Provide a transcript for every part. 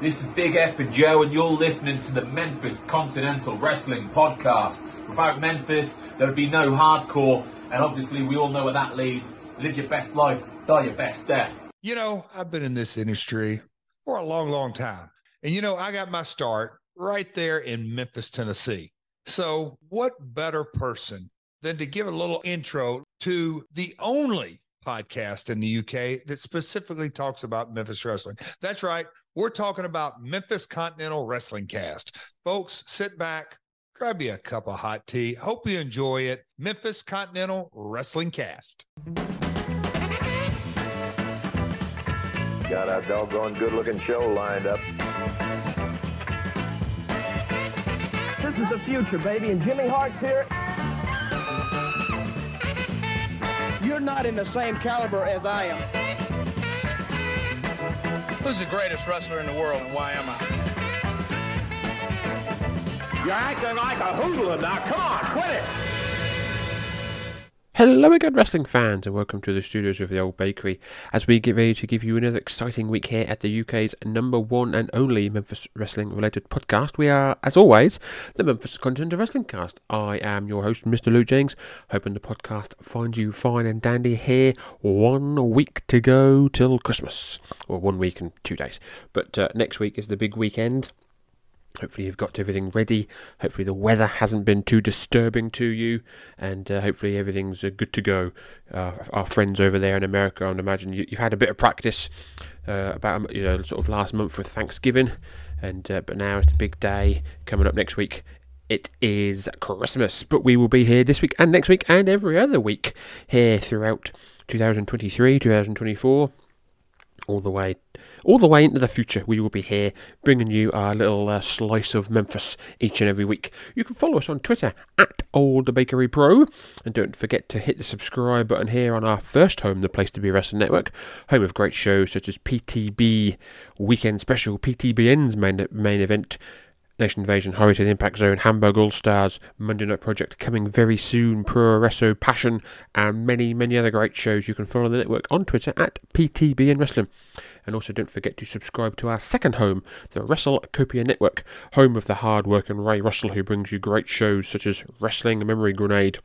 This is Big F and Joe, and you're listening to the Memphis Continental Wrestling Podcast. Without Memphis, there would be no hardcore, and obviously, we all know where that leads. Live your best life, die your best death. You know, I've been in this industry for a long, long time. And, you know, I got my start right there in Memphis, Tennessee. So, what better person than to give a little intro to the only podcast in the UK that specifically talks about Memphis wrestling? That's right. We're talking about Memphis Continental Wrestling Cast. Folks, sit back, grab you a cup of hot tea. Hope you enjoy it. Memphis Continental Wrestling Cast. Got a doggone good looking show lined up. This is the future, baby, and Jimmy Hart's here. You're not in the same caliber as I am. Who's the greatest wrestler in the world and why am I? You're acting like a hoodlum now. Come on, quit it. Hello again, wrestling fans, and welcome to the studios of the Old Bakery as we get ready to give you another exciting week here at the UK's number one and only Memphis wrestling related podcast. We are, as always, the Memphis Continental Wrestling Cast. I am your host, Mr. Luke James, hoping the podcast finds you fine and dandy here. One week to go till Christmas, or one week and two days. But uh, next week is the big weekend. Hopefully, you've got everything ready. Hopefully, the weather hasn't been too disturbing to you, and uh, hopefully, everything's uh, good to go. Uh, our friends over there in America, I'd imagine you, have had a bit of practice uh, about you know sort of last month with Thanksgiving, and uh, but now it's a big day coming up next week. It is Christmas, but we will be here this week and next week and every other week here throughout 2023, 2024 all the way all the way into the future we will be here bringing you our little uh, slice of memphis each and every week. You can follow us on twitter at old bakery pro and don't forget to hit the subscribe button here on our first home the place to be wrestling network home of great shows such as ptb weekend special ptbn's main, main event Nation Invasion, Hurry to the Impact Zone, Hamburg All Stars, Monday Night Project coming very soon, Pro Resso Passion, and many, many other great shows. You can follow the network on Twitter at PTB PTBN Wrestling. And also don't forget to subscribe to our second home, the Wrestle WrestleCopia Network, home of the hard working Ray Russell, who brings you great shows such as Wrestling Memory Grenade,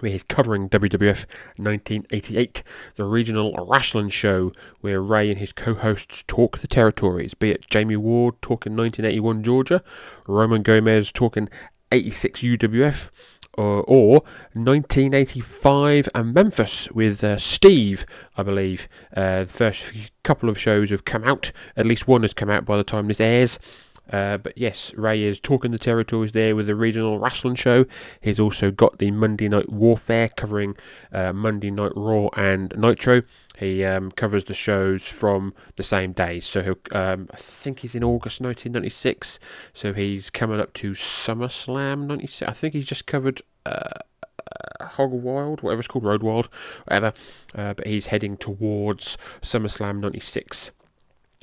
we're covering WWF 1988, the regional wrestling show where Ray and his co hosts talk the territories, be it Jamie Ward talking 1981 Georgia, Roman Gomez talking 86 UWF, or, or 1985 and Memphis with uh, Steve, I believe. Uh, the first couple of shows have come out, at least one has come out by the time this airs. Uh, but yes, Ray is talking the territories there with the regional wrestling show. He's also got the Monday Night Warfare covering uh, Monday Night Raw and Nitro. He um, covers the shows from the same days. So um, I think he's in August 1996. So he's coming up to SummerSlam 96. I think he's just covered. Uh, uh, Hog Wild, whatever it's called, Road Wild, whatever. Uh, but he's heading towards SummerSlam 96.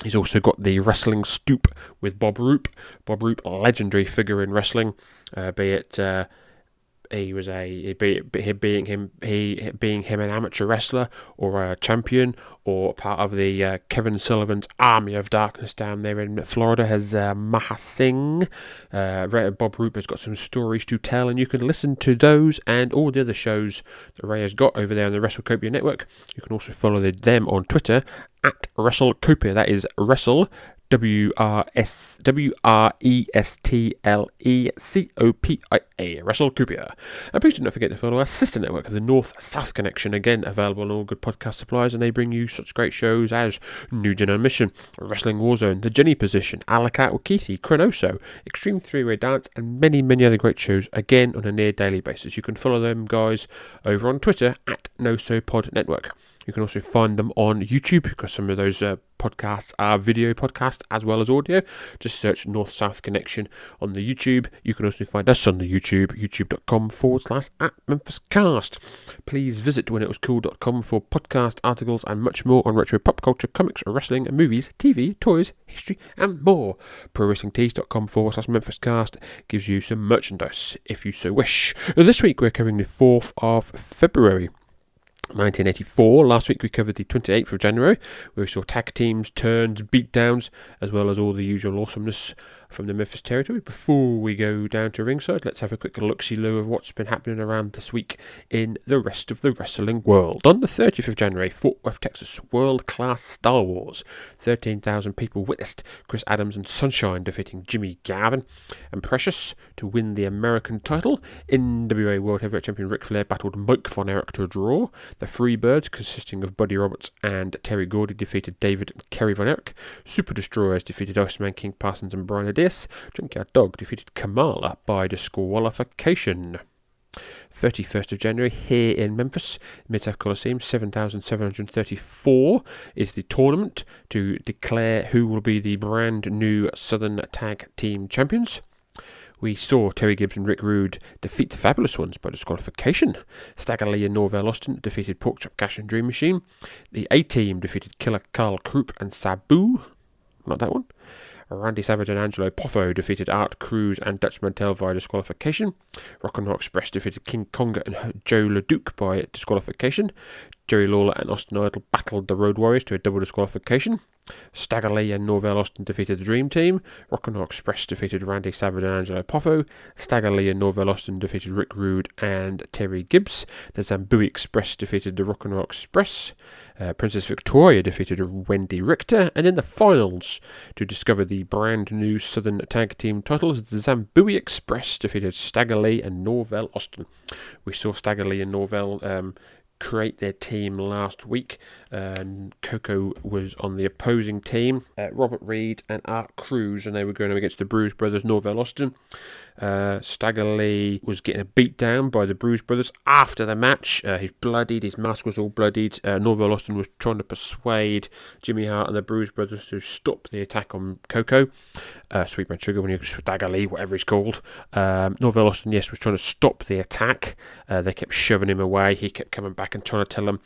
He's also got the wrestling stoop with Bob Roop. Bob Roop, legendary figure in wrestling, uh, be it uh, he was a be, be, being him he being him an amateur wrestler or a champion or part of the uh, Kevin Sullivan's Army of Darkness down there in Florida has uh, Maha Singh. Uh, Bob has got some stories to tell, and you can listen to those and all the other shows that Ray has got over there on the WrestleCopia network. You can also follow them on Twitter at WrestleCopia. That is Wrestle W R S W R E S T L E C O P I A, WrestleCopia. And please do not forget to follow our sister network, the North South Connection, again available on all good podcast suppliers, and they bring you such great shows as New Gen Mission, Wrestling Warzone, The Jenny Position, Alakat Ukiti, Chronoso, Extreme Three Way Dance, and many, many other great shows, again on a near daily basis. You can follow them guys over on Twitter at NoSoPod Network. You can also find them on YouTube because some of those uh, podcasts are video podcasts as well as audio. Just search North South Connection on the YouTube. You can also find us on the YouTube, youtube.com forward slash at Memphis Cast. Please visit whenitwascool.com for podcast articles and much more on retro pop culture, comics, wrestling, movies, TV, toys, history, and more. ProWrestlingTees.com forward slash Memphis Cast gives you some merchandise if you so wish. This week we're covering the 4th of February. 1984. Last week we covered the 28th of January, where we saw tag teams, turns, beatdowns, as well as all the usual awesomeness from the Memphis territory. Before we go down to ringside, let's have a quick look see of what's been happening around this week in the rest of the wrestling world. On the 30th of January, Fort Worth, Texas, world class Star Wars. 13,000 people witnessed Chris Adams and Sunshine defeating Jimmy Garvin and Precious to win the American title. NWA World Heavyweight Champion Ric Flair battled Mike Von Erich to a draw. The Freebirds, consisting of Buddy Roberts and Terry Gordy, defeated David and Kerry Von Erich. Super Destroyers defeated Iceman King Parsons and Brian Adias. Junkyard Dog defeated Kamala by disqualification. 31st of January here in Memphis, Mid South Coliseum, 7,734 is the tournament to declare who will be the brand new Southern Tag Team Champions. We saw Terry Gibbs and Rick Rude defeat the Fabulous Ones by disqualification. Stagger Lee and Norvell Austin defeated Porkchop Cash and Dream Machine. The A Team defeated Killer Karl Krupp and Sabu. Not that one. Randy Savage and Angelo Poffo defeated Art Cruz and Dutch Mantell via disqualification. Rock and Roll Express defeated King Konga and Joe LeDuc by disqualification. Jerry Lawler and Austin Idol battled the Road Warriors to a double disqualification. Stagger Lee and Norvell Austin defeated the Dream Team. Rock and Roll Express defeated Randy Savage and Angelo Poffo. Stagger Lee and Norvell Austin defeated Rick Rude and Terry Gibbs. The Zambuie Express defeated the Rock and Roll Express. Uh, Princess Victoria defeated Wendy Richter. And in the finals, to discover the brand new Southern Tag Team titles, the Zambuie Express defeated Stagger Lee and Norvell Austin. We saw Stagger Lee and Norvell um, create their team last week. and Coco was on the opposing team, uh, Robert Reed and Art Cruz, and they were going up against the Bruise Brothers, Norvell Austin. Uh, Stagger Lee was getting a beat down by the Bruise Brothers after the match. Uh, he's bloodied, his mask was all bloodied. Uh, Austin was trying to persuade Jimmy Hart and the Bruise Brothers to stop the attack on Coco. Uh, Sweet Man Sugar, when you Stagger Lee, whatever he's called. Um, Austin, yes, was trying to stop the attack. Uh, they kept shoving him away. He kept coming back and trying to tell them.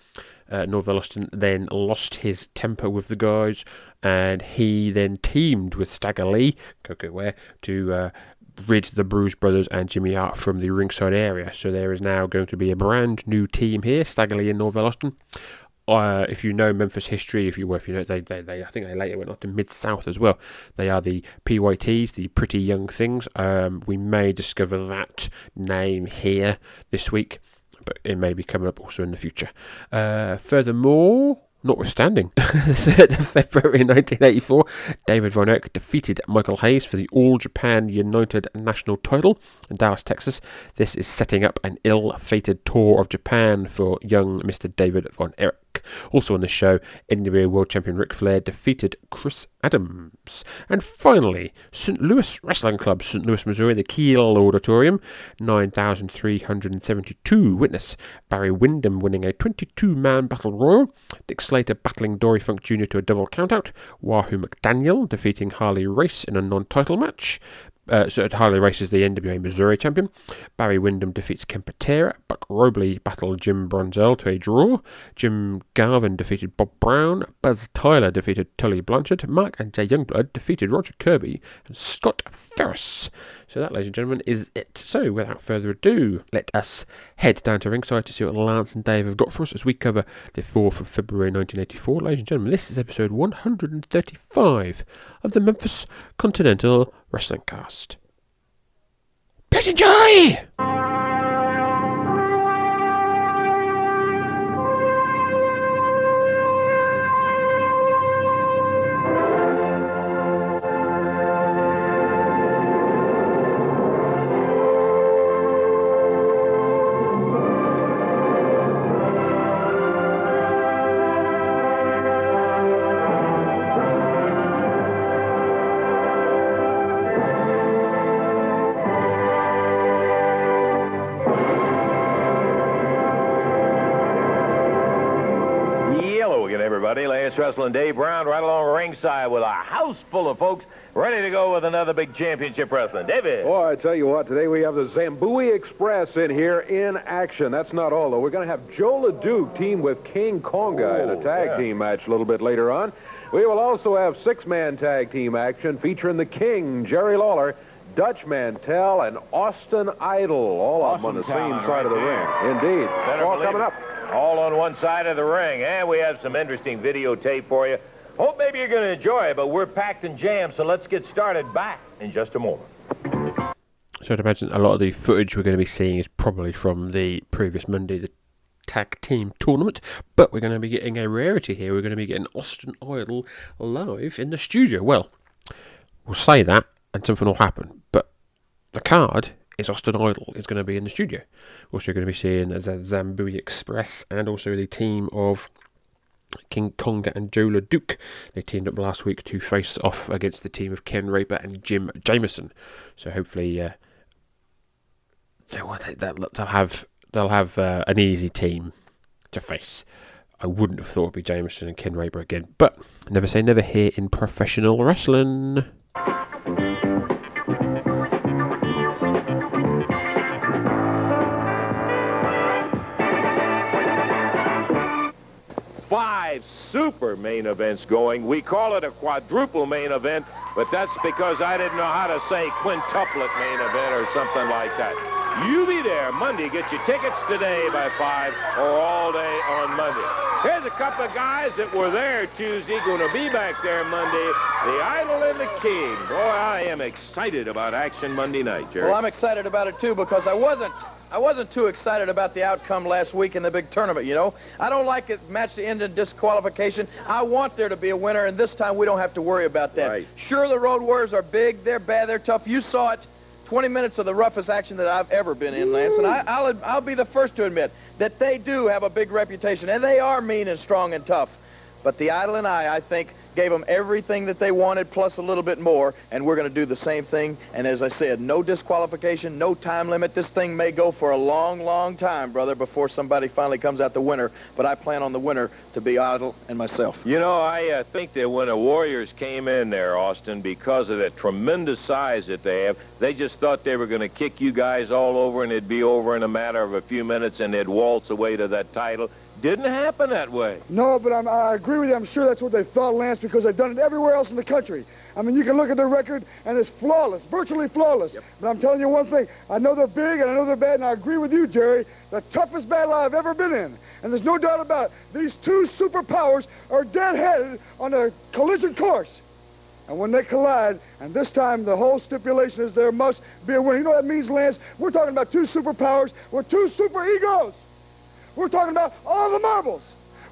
Uh, Austin then lost his temper with the guys, and he then teamed with Stagger Lee, Coco Ware, to uh, rid the Bruise Brothers and Jimmy Hart from the ringside area. So there is now going to be a brand new team here, Stagger in Norvell Austin. Uh, if you know Memphis history, if you were, if you know they, they, they I think they later went on to Mid South as well. They are the PYTs, the Pretty Young Things. Um, we may discover that name here this week, but it may be coming up also in the future. Uh, furthermore, Notwithstanding, the 3rd of February 1984, David Von Erich defeated Michael Hayes for the All Japan United National title in Dallas, Texas. This is setting up an ill fated tour of Japan for young Mr. David Von Erich. Also on the show, NWA World Champion Ric Flair defeated Chris Adams. And finally, St. Louis Wrestling Club, St. Louis, Missouri, the Kiel Auditorium, 9,372 witness Barry Windham winning a 22 man battle royal, Dick Slater battling Dory Funk Jr. to a double countout, Wahoo McDaniel defeating Harley Race in a non title match, uh, so Harley Race's the NWA Missouri champion. Barry Windham defeats Ken Patera. Buck Robley battled Jim Brunzell to a draw. Jim Garvin defeated Bob Brown. Buzz Tyler defeated Tully Blanchard. Mark and Jay Youngblood defeated Roger Kirby and Scott Ferris. So that, ladies and gentlemen, is it. So without further ado, let us head down to ringside to see what Lance and Dave have got for us as we cover the 4th of February 1984. Ladies and gentlemen, this is episode 135 of the Memphis Continental Wrestling Cast. Please enjoy! Yellow Russell and Dave Brown right along ringside with a house full of folks ready to go with another big championship wrestling. David. Boy, I tell you what, today we have the Zambuie Express in here in action. That's not all, though. We're going to have Joe LeDuc team with King Konga in a tag yeah. team match a little bit later on. We will also have six-man tag team action featuring the King, Jerry Lawler, Dutch Mantell, and Austin Idol, all of them on the same side of the right ring. Indeed. Better all coming up. All on one side of the ring. And we have some interesting videotape for you. Hope maybe you're going to enjoy it, but we're packed and jammed, so let's get started back in just a moment. So I'd imagine a lot of the footage we're going to be seeing is probably from the previous Monday, the tag team tournament. But we're going to be getting a rarity here. We're going to be getting Austin Idol live in the studio. Well, we'll say that and something will happen. But the card is Austin Idol is going to be in the studio. Also going to be seeing the Zambuie Express and also the team of King Konga and Joe LeDuc. They teamed up last week to face off against the team of Ken Raper and Jim Jameson. So hopefully uh, they'll, they'll have they'll have uh, an easy team to face. I wouldn't have thought it'd be Jameson and Ken Raper again, but never say never here in professional wrestling. Super main events going. We call it a quadruple main event, but that's because I didn't know how to say quintuplet main event or something like that. You be there Monday. Get your tickets today by 5 or all day on Monday. Here's a couple of guys that were there Tuesday, going to be back there Monday. The Idol and the King. Boy, I am excited about action Monday night, Jerry. Well, I'm excited about it, too, because I wasn't I wasn't too excited about the outcome last week in the big tournament, you know. I don't like it match to end in disqualification. I want there to be a winner, and this time we don't have to worry about that. Right. Sure, the Road Warriors are big, they're bad, they're tough. You saw it. 20 minutes of the roughest action that I've ever been in, Lance, and I, I'll, I'll be the first to admit that they do have a big reputation, and they are mean and strong and tough. But the Idol and I, I think, gave them everything that they wanted plus a little bit more, and we're going to do the same thing. And as I said, no disqualification, no time limit. This thing may go for a long, long time, brother, before somebody finally comes out the winner. But I plan on the winner to be Idol and myself. You know, I uh, think that when the Warriors came in there, Austin, because of the tremendous size that they have, they just thought they were going to kick you guys all over and it'd be over in a matter of a few minutes and they'd waltz away to that title. Didn't happen that way. No, but I'm, I agree with you. I'm sure that's what they thought, Lance, because they've done it everywhere else in the country. I mean, you can look at their record, and it's flawless, virtually flawless. But I'm telling you one thing. I know they're big, and I know they're bad, and I agree with you, Jerry. The toughest battle I've ever been in. And there's no doubt about it. These two superpowers are dead-headed on a collision course. And when they collide, and this time the whole stipulation is there must be a winner. You know what that means, Lance? We're talking about two superpowers with two super egos. We're talking about all the marbles.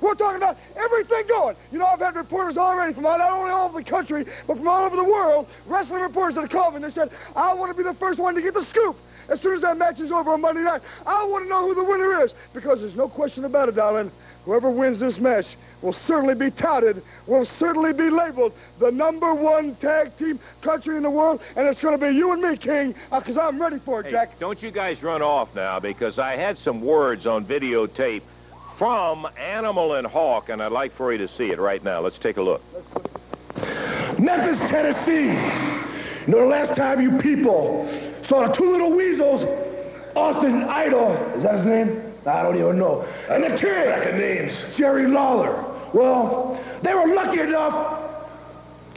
We're talking about everything going. You know, I've had reporters already from not only all over the country, but from all over the world, wrestling reporters that have called me and they said, I want to be the first one to get the scoop. As soon as that match is over on Monday night, I want to know who the winner is. Because there's no question about it, darling. Whoever wins this match will certainly be touted, will certainly be labeled the number one tag team country in the world, and it's going to be you and me, King, uh, because I'm ready for it, Hey, Jack. don't you guys run off now because I had some words on videotape from Animal and Hawk, and I'd like for you to see it right now. Let's take a look. Memphis, Tennessee. You know, the last time you people saw the two little weasels, Austin Idol, is that his name? I don't even know. And the kid, Reckon names. Jerry Lawler. Well, they were lucky enough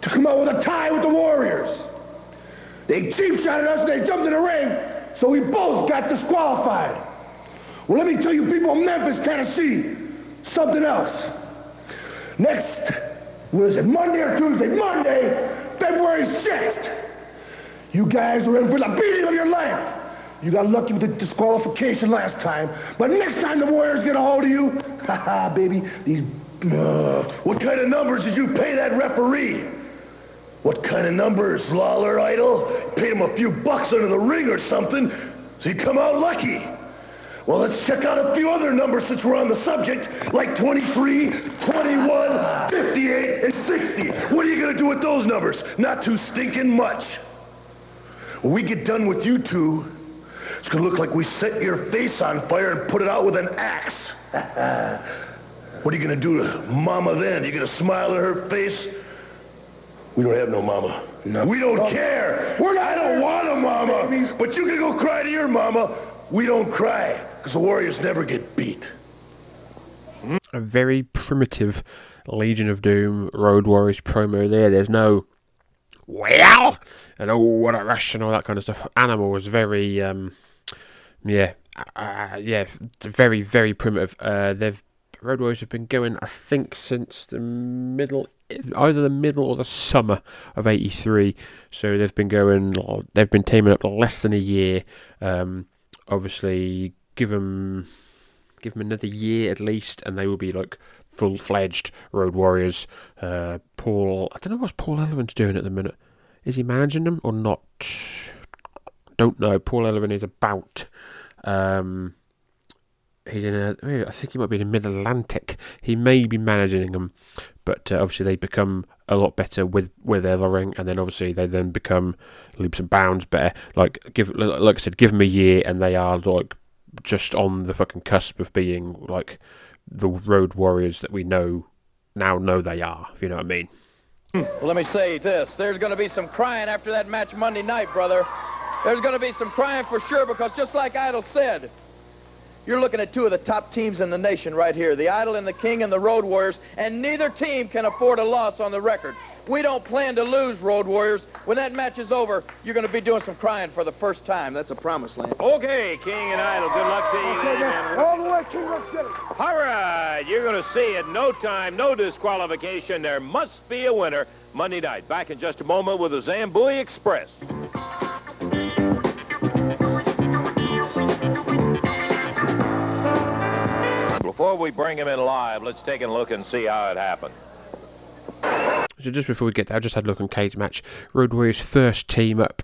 to come out with a tie with the Warriors. They cheap shot at us and they jumped in the ring, so we both got disqualified. Well, let me tell you people of Memphis, Tennessee, something else. Next, was it Monday or Tuesday? Monday, February 6th. You guys are in for the beating of your life. You got lucky with the disqualification last time, but next time the Warriors get a hold of you, haha, baby, these. Uh, what kind of numbers did you pay that referee? What kind of numbers, Lawler Idol? Paid him a few bucks under the ring or something, so you come out lucky. Well, let's check out a few other numbers since we're on the subject, like 23, 21, 58, and 60. What are you going to do with those numbers? Not too stinking much. When we get done with you two, it's going to look like we set your face on fire and put it out with an axe. what are you going to do to Mama then? Are You going to smile at her face? We don't have no mama. No. We don't care. We're not I don't want a mama. But you can go cry to your mama. We don't cry. Because the Warriors never get beat. a very primitive Legion of Doom Road Warriors promo there. There's no well and oh what a rush and all that kind of stuff. Animal was very um yeah uh, yeah, very very primitive. Uh, they've Road Warriors have been going, I think, since the middle, either the middle or the summer of '83. So they've been going, they've been teaming up less than a year. Um, obviously, give them, give them another year at least, and they will be like full fledged Road Warriors. Uh, Paul, I don't know what Paul Ellering's doing at the minute. Is he managing them or not? Don't know. Paul Ellering is about. Um, he's in a. I think he might be in a Mid Atlantic. He may be managing them, but uh, obviously they become a lot better with with Ellering, and then obviously they then become leaps and bounds better. Like give, like I said, give them a year, and they are like just on the fucking cusp of being like the road warriors that we know now know they are. If you know what I mean. Well, let me say this: there's going to be some crying after that match Monday night, brother. There's going to be some crying for sure because just like Idol said, you're looking at two of the top teams in the nation right here, the Idol and the King and the Road Warriors, and neither team can afford a loss on the record. We don't plan to lose, Road Warriors. When that match is over, you're going to be doing some crying for the first time. That's a promise, Lance. Okay, King and Idol, good luck to you. Okay, man. All the way, King, let's get. All right, you're going to see it. No time, no disqualification. There must be a winner Monday night. Back in just a moment with the Zambuie Express. Before we bring him in live, let's take a look and see how it happened. So just before we get there, I just had a look on Cagematch. Road Warriors first team up.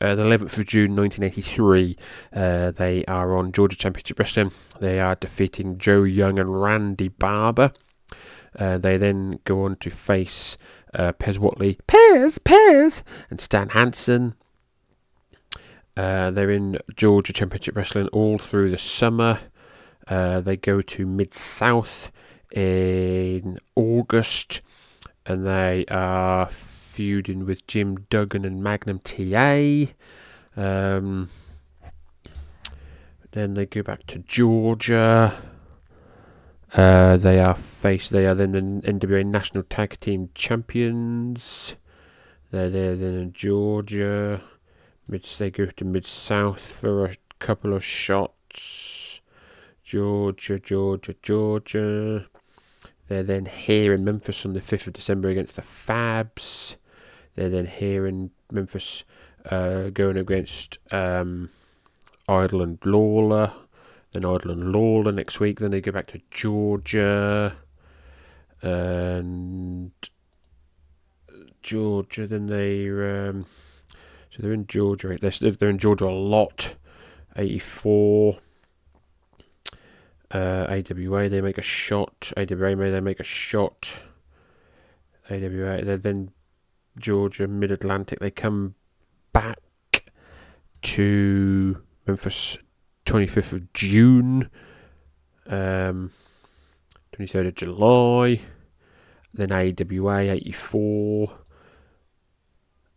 Uh, the 11th of June 1983, uh, they are on Georgia Championship Wrestling. They are defeating Joe Young and Randy Barber. Uh, they then go on to face uh, Pez Whatley, Pez, Pez, and Stan Hansen. Uh, they're in Georgia Championship Wrestling all through the summer. Uh, they go to Mid South in August, and they are feuding with Jim Duggan and Magnum TA. Um, then they go back to Georgia. Uh, they are faced. They are then the NWA National Tag Team Champions. They're there then in Georgia. Mid they go to Mid South for a couple of shots. Georgia, Georgia, Georgia. They're then here in Memphis on the 5th of December against the Fabs. They're then here in Memphis uh, going against um, Idol and Lawler. Then Idol and Lawler next week. Then they go back to Georgia. And Georgia. Then they. Um, so they're in Georgia. They're, they're in Georgia a lot. 84. Uh, AWA, they make a shot. AWA, they make a shot. AWA, they're then Georgia, Mid Atlantic. They come back to Memphis 25th of June, um, 23rd of July. Then AWA 84.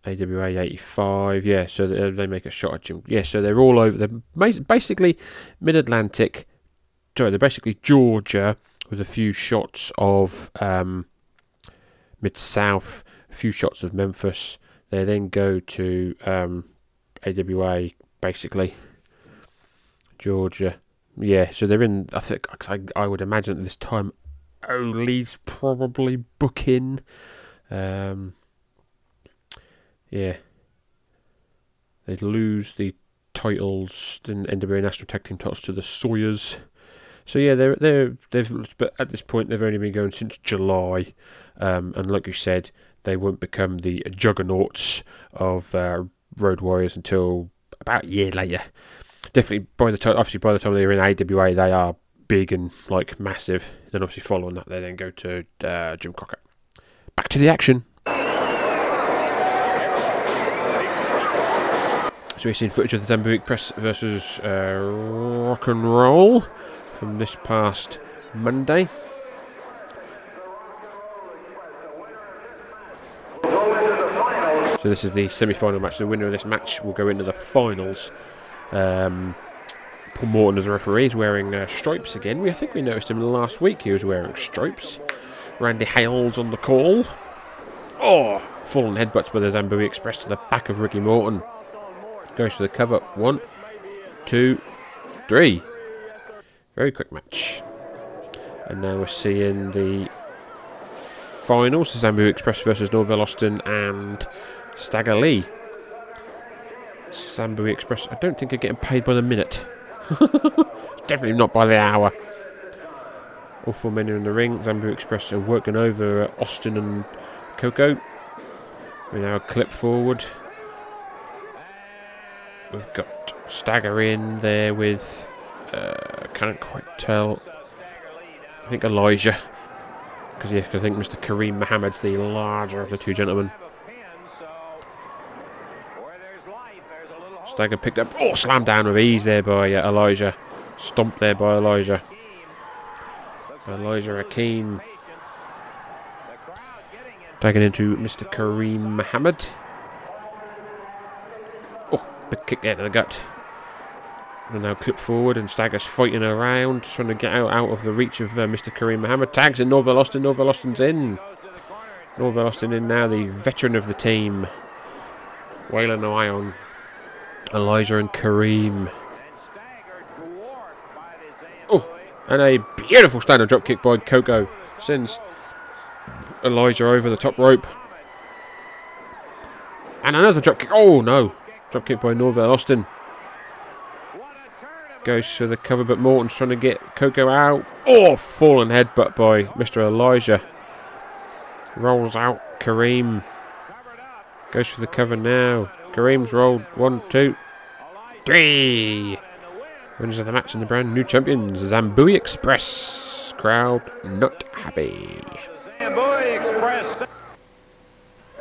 AWA 85, yeah, so they, they make a shot at Jim. Yeah, so they're all over. They're basically Mid Atlantic, sorry, they're basically Georgia with a few shots of um, Mid South, a few shots of Memphis. They then go to um, AWA, basically Georgia. Yeah, so they're in. I think I, I would imagine at this time, Ole's probably booking. Um, yeah, they lose the titles, the NWA National Tag Team titles to the Sawyers. So yeah, they're they're they've but at this point they've only been going since July, um, and like you said, they won't become the juggernauts of uh, Road Warriors until about a year later. Definitely by the time, obviously by the time they're in AWA, they are big and like massive. Then obviously following that, they then go to uh, Jim Crockett. Back to the action. So we've seen footage of the Zambuie Express versus uh, Rock and Roll from this past Monday. So this is the semi-final match. The winner of this match will go into the finals. Um, Paul Morton as a referee is wearing uh, stripes again. We I think we noticed him last week. He was wearing stripes. Randy Hales on the call. Oh, fallen headbutts by the Zambuie Express to the back of Ricky Morton. Goes for the cover. One, two, three. Very quick match. And now we're seeing the finals Zambuie Express versus Norvell Austin and Stagger Lee. Zambuie Express, I don't think are getting paid by the minute. Definitely not by the hour. All four men are in the ring. Zambuie Express are working over Austin and Coco. We now clip forward. We've got Stagger in there with. Uh, can't quite tell. I think Elijah. Because yes, cause I think Mr. Kareem Mohammed's the larger of the two gentlemen. Stagger picked up. Oh, slammed down with ease there by uh, Elijah. Stomped there by Elijah. Elijah Akeem. Tagging into Mr. Kareem Mohammed. Oh, big kick there to the gut. And now clip forward and Stagger's fighting around, trying to get out, out of the reach of uh, Mr. Kareem Mohammed. Tags in Norvell Austin. Norvell Austin's in. Norvell Austin in now, the veteran of the team. Waylon Ion. Elijah and Kareem. Oh, and a beautiful standard drop kick by Coco sends Elijah over the top rope. And another drop kick. Oh no, drop kick by Norvell Austin. Goes for the cover, but Morton's trying to get Coco out. Oh, fallen headbutt by Mr. Elijah. Rolls out Kareem. Goes for the cover now. Kareem's rolled one, two, three. Winners of the match and the brand new champions, Zambuie Express. Crowd not happy. Boy Express.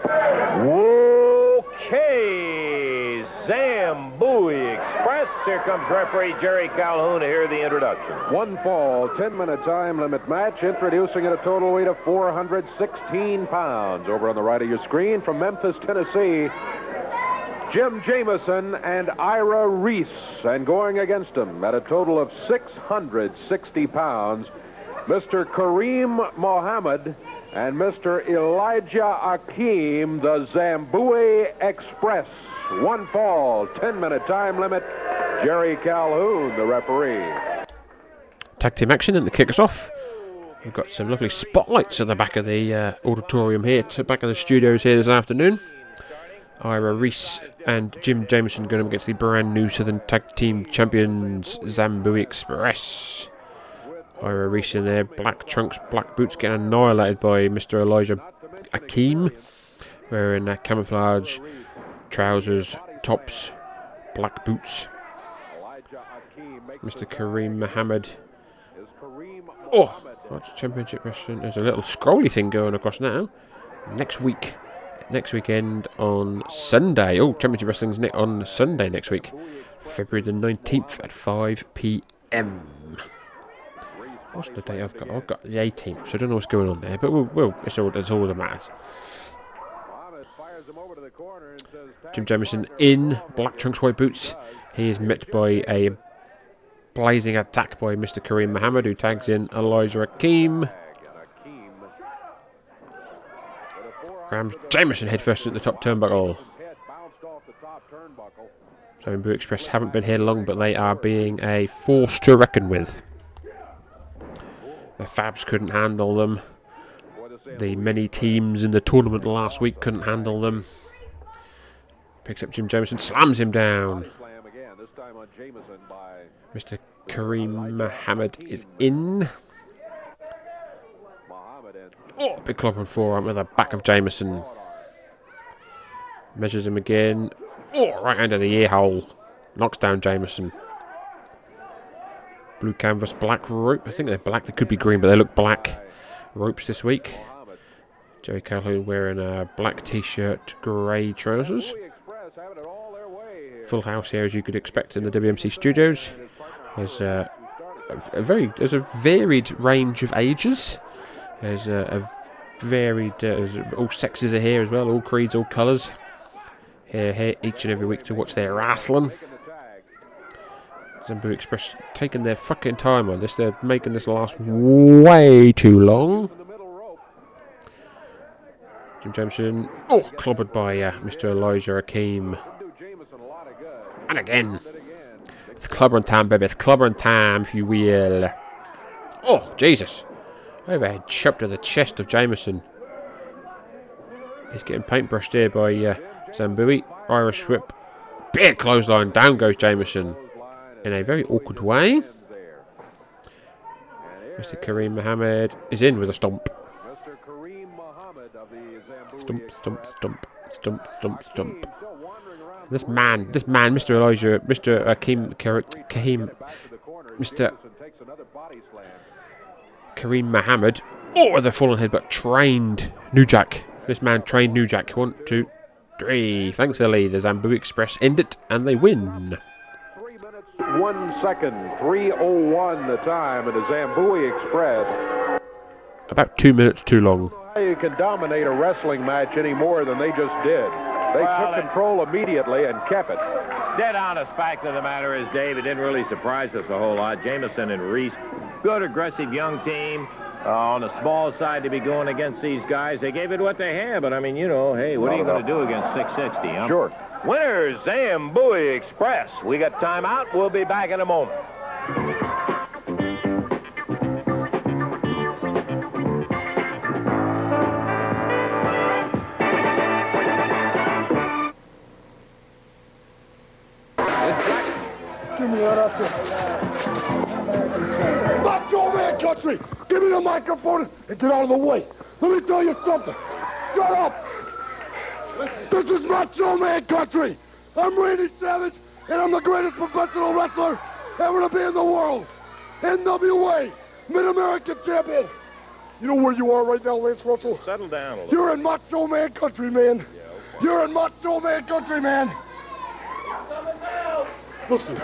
Okay, Here comes referee Jerry Calhoun to hear the introduction. One fall, 10 minute time limit match, introducing at a total weight of 416 pounds. Over on the right of your screen from Memphis, Tennessee, Jim Jameson and Ira Reese. And going against him at a total of 660 pounds, Mr. Kareem Mohammed and Mr. Elijah Akeem, the Zambuie Express. One fall, 10 minute time limit. Jerry Calhoun, the referee. Tag team action and the kick us off. We've got some lovely spotlights at the back of the uh, auditorium here, to back of the studios here this afternoon. Ira Reese and Jim Jameson going up against the brand new Southern Tag Team Champions Zambuie Express. Ira Reese in there, black trunks, black boots, getting annihilated by Mr. Elijah Akeem, wearing uh, camouflage trousers, tops, black boots. Mr. Kareem Mohammed. Oh, what's Championship Wrestling? There's a little scrolly thing going across now. Next week, next weekend on Sunday. Oh, Championship Wrestling's on Sunday next week, February the 19th at 5 p.m. What's the date I've got? I've got the 18th, so I don't know what's going on there, but we'll, we'll it's all it's all that matters. Jim Jameson in black trunks, white boots. He is met by a blazing attack by Mr. Kareem Mohammed, who tags in Elijah Akeem. Rams Jameson headfirst at the top turnbuckle. Zambuie Express haven't been here long, but they are being a force to reckon with. The Fabs couldn't handle them. The many teams in the tournament last week couldn't handle them. Picks up Jim Jameson, slams him down. Mr. Kareem Mohammed is in. Oh, big club on forearm with the back of Jameson. Measures him again. Oh, right under the ear hole. Knocks down Jameson. Blue canvas, black rope. I think they're black. They could be green, but they look black ropes this week. Jerry Calhoun wearing a black t-shirt, grey trousers. Full house here, as you could expect in the WMC studios. There's a, a, very there's a varied range of ages. There's a, a varied uh, there's all sexes are here as well, all creeds, all colours. Here, here each and every week to watch their wrestling. Zambuie Express taking their fucking time on this. They're making this last way too long. Jim Jameson, oh, clobbered by uh, Mr. Elijah Akeem. And again, It's clobbering time, baby. It's clobbering time, if you will. Oh, Jesus. Overhead chop to the chest of Jameson. He's getting paintbrushed here by uh, Zambuie. Irish whip. Big clothesline. Down goes Jameson. In a very awkward way. Mr. Kareem Mohammed is in with a stomp. Stump, stump, stump, stump, stump, stump. This man, this man, Mr. Elijah, Mr. Akeem, uh, Kareem, Mr. Kareem Mohammed. Oh, the fallen head, but trained New Jack. This man trained New Jack. One, two, three. Thanks, Ali. The Zambuie Express end it, and they win. Three minutes, One second, 3.01 the time in the Zambuie Express. About two minutes too long. You can dominate a wrestling match any more than they just did. They Well, took control immediately and kept it. Dead honest fact of the matter is, Dave, it didn't really surprise us a whole lot. Jameson and Reese, good aggressive young team. Uh, on the small side to be going against these guys. They gave it what they had, but I mean, you know, hey, what are you going to do against 660? Huh? Sure. Winners, Zambuie Express. We got time out. We'll be back in a moment. Give me that up there. Macho Man Country! Give me the microphone and get out of the way. Let me tell you something. Shut up! This is Macho Man Country! I'm Randy Savage, and I'm the greatest professional wrestler ever to be in the world. NWA, Mid-American Champion. You know where you are right now, Lance Russell? Settle down a little. You're in Macho Man Country, man. You're in Macho Man Country, man. Listen,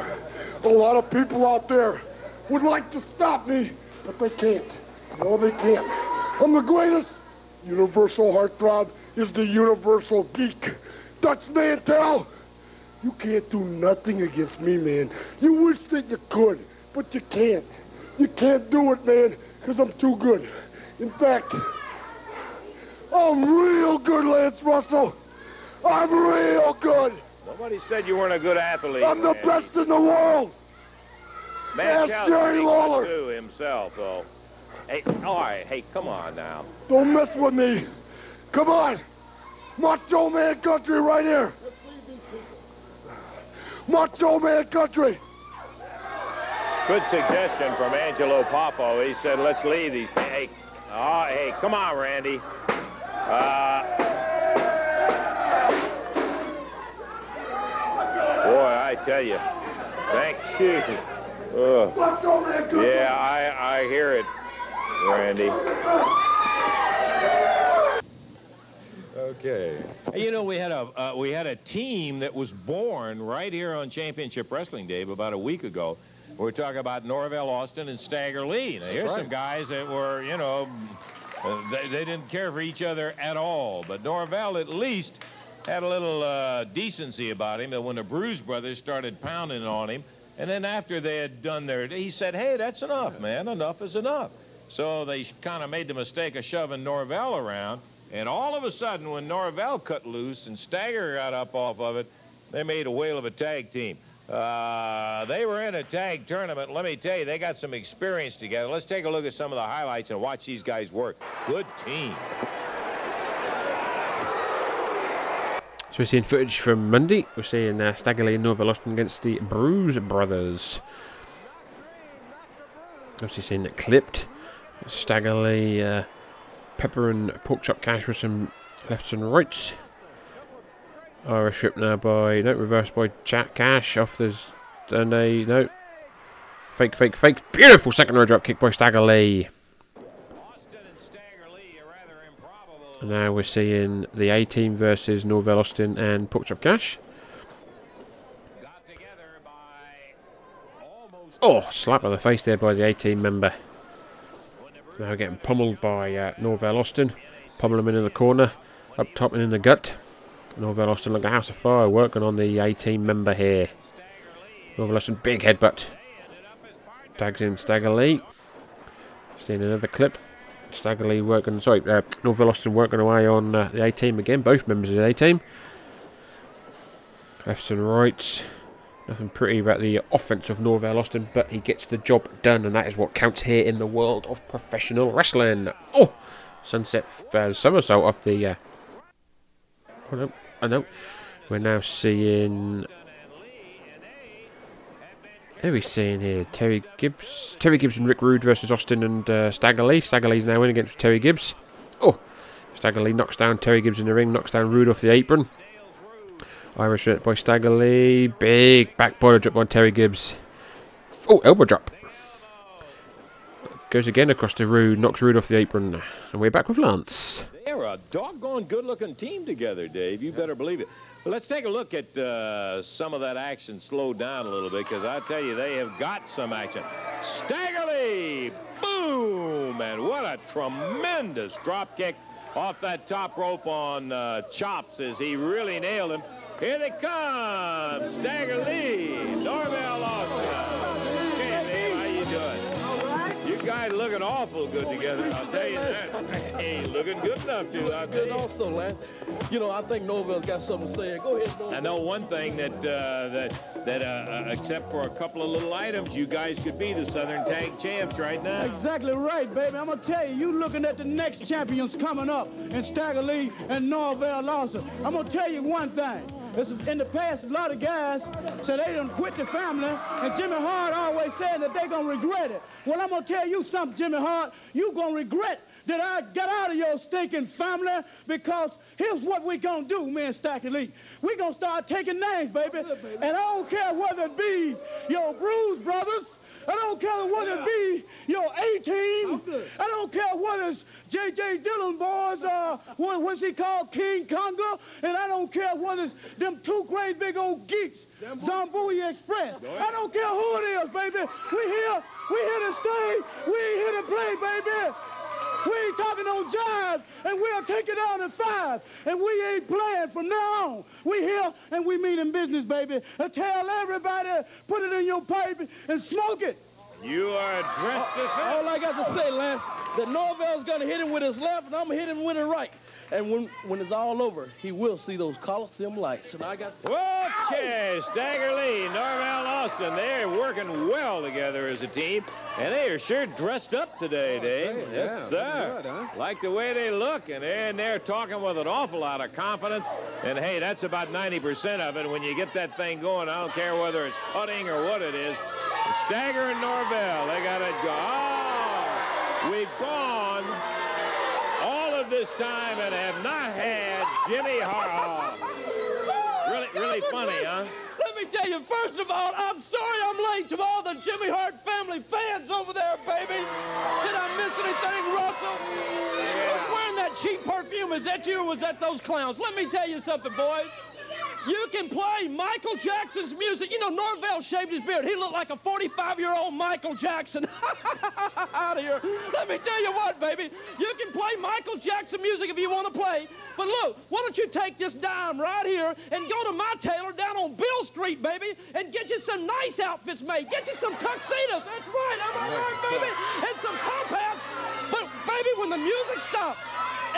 a lot of people out there would like to stop me, but they can't. No, they can't. I'm the greatest. Universal Heartthrob is the universal geek. Dutch Mantell, you can't do nothing against me, man. You wish that you could, but you can't. You can't do it, man, because I'm too good. In fact, I'm real good, Lance Russell. I'm real good. Nobody said you weren't a good athlete. I'm the man. best in the world. Man, Ask Jerry Lawler. too himself, though. Hey, all right. Hey, come on now. Don't mess with me. Come on. Macho Man Country right here. Let's leave these people. Macho Man Country. Good suggestion from Angelo Poffo. He said, let's leave these. Hey, oh, hey, come on, Randy. Uh, boy, I tell you, thank you. Ugh. Macho Man Country. Yeah, I, I hear it, Randy. Okay. You know, we had a uh, we had a team that was born right here on Championship Wrestling Dave about a week ago. We're talking about Norvell Austin and Stagger Lee. Now, here's some guys that were, you know, uh, they, they didn't care for each other at all. But Norvell at least had a little uh, decency about him. And when the Bruise brothers started pounding on him, and then after they had done their, he said, "Hey, that's enough, man. Enough is enough." So they kind of made the mistake of shoving Norvell around. And all of a sudden, when Norvell cut loose and Stagger got up off of it, they made a whale of a tag team. Uh, they were in a tag tournament. Let me tell you, they got some experience together. Let's take a look at some of the highlights and watch these guys work. Good team. So we're seeing footage from Monday. We're seeing uh, and Norvell Austin against the Bruise Brothers. Obviously seeing it clipped. Stagger uh, Pepper and Pork Chop Cash with some lefts and rights. Irish whip now by, no, reversed by Jack Cash off the, and a, no. Fake, fake, fake. Beautiful second row drop kick by Stagger Lee. And now we're seeing the A team versus Norvell Austin and Pork Chop Cash. Oh, slap on the face there by the A team member. Now getting pummeled by uh, Norvell Austin. Pummel him in the corner, up top and in the gut. Norvell Austin like a house of fire working on the A team member here. Norvell Austin, big headbutt. Tags in Stagger Lee. Seeing another clip. Stagger Lee working, sorry, uh, Norvell Austin working away on uh, the A team again, both members of the A team. Lefts and rights. Nothing pretty about the offense of Norvell Austin, but he gets the job done, and that is what counts here in the world of professional wrestling. Oh, sunset uh, somersault off the. Uh, oh no, I know. We're now seeing. Who are we seeing here? Terry Gibbs, Terry Gibbs and Rick Rude versus Austin and uh, Stagger Lee. Stagger Lee's now in against Terry Gibbs. Oh, Stagger Lee knocks down Terry Gibbs in the ring, knocks down Rude off the apron. Irish by Stagger Lee. Big back drop on Terry Gibbs. Oh, elbow drop. Goes again across to Rude, knocks Rude off the apron. And we're back with Lance. They're a doggone good-looking team together, Dave. You better believe it. Let's take a look at uh, some of that action slowed down a little bit because I tell you, they have got some action. Stagger Lee, boom, and what a tremendous drop kick off that top rope on uh, chops as he really nailed him. Here they come, Stagger Lee, Norvell Austin. Guys looking awful good together, I'll tell you that. Ain't looking good enough to, I'll tell And you. also, Lance, you know, I think Norvell's got something to say. Go ahead, Norvell. I know one thing that uh, that that uh, uh, except for a couple of little items, you guys could be the Southern Tag Champs right now. Exactly right, baby. I'm gonna tell you, you looking at the next champions coming up in Stagger Lee and Norvell Austin. I'm gonna tell you one thing. In the past, a lot of guys said they done quit the family, and Jimmy Hart always said that they're gonna regret it. Well, I'm gonna tell you something, Jimmy Hart. You gonna regret that I got out of your stinking family because here's what we gonna do, me and Stagger Lee. We gonna start taking names, baby. And I don't care whether it be your Bruise Brothers, I don't care whether it be your A-team. I don't care whether it's J.J. Dillon boys, uh, what, what's he called, King Konga. And I don't care whether it's them two great big old geeks, Zambuie Express. I don't care who it is, baby. We here, we here to stay. We ain't here to play, baby. We ain't talking no jive, and we'll take it on in five. And we ain't playing from now on. We here, and we mean in business, baby. And tell everybody, put it in your pipe and smoke it. You are dressed fit. All I got to say, Lance, that Norvell's going to hit him with his left, and I'm going to hit him with his right. And when, when it's all over, he will see those Coliseum lights. And I got... Okay, Stagger Lee, Norvell Austin, they're working well together as a team, and they are sure dressed up today, oh, Dave. yes, sir. Good, huh? Like the way they look, and they're, and they're talking with an awful lot of confidence. And hey, that's about 90% of it. When you get that thing going, I don't care whether it's putting or what it is. Stagger and Norvell, they got it go. Oh, we've gone this time and have not had Jimmy Hart. Really, really funny, huh? Let me tell you, first of all, I'm sorry I'm late to all the Jimmy Hart family fans over there, baby. Did I miss anything, Russell? That cheap perfume? Is that you or was that those clowns? Let me tell you something, boys. You can play Michael Jackson's music. You know, Norvell shaved his beard. He looked like a 45-year-old Michael Jackson. Out of here. Let me tell you what, baby. You can play Michael Jackson music if you want to play. But look, why don't you take this dime right here and go to my tailor down on Beale Street, baby, and get you some nice outfits made. Get you some tuxedos. That's right. I'm all right, baby. And some top hats. But, baby, when the music stops,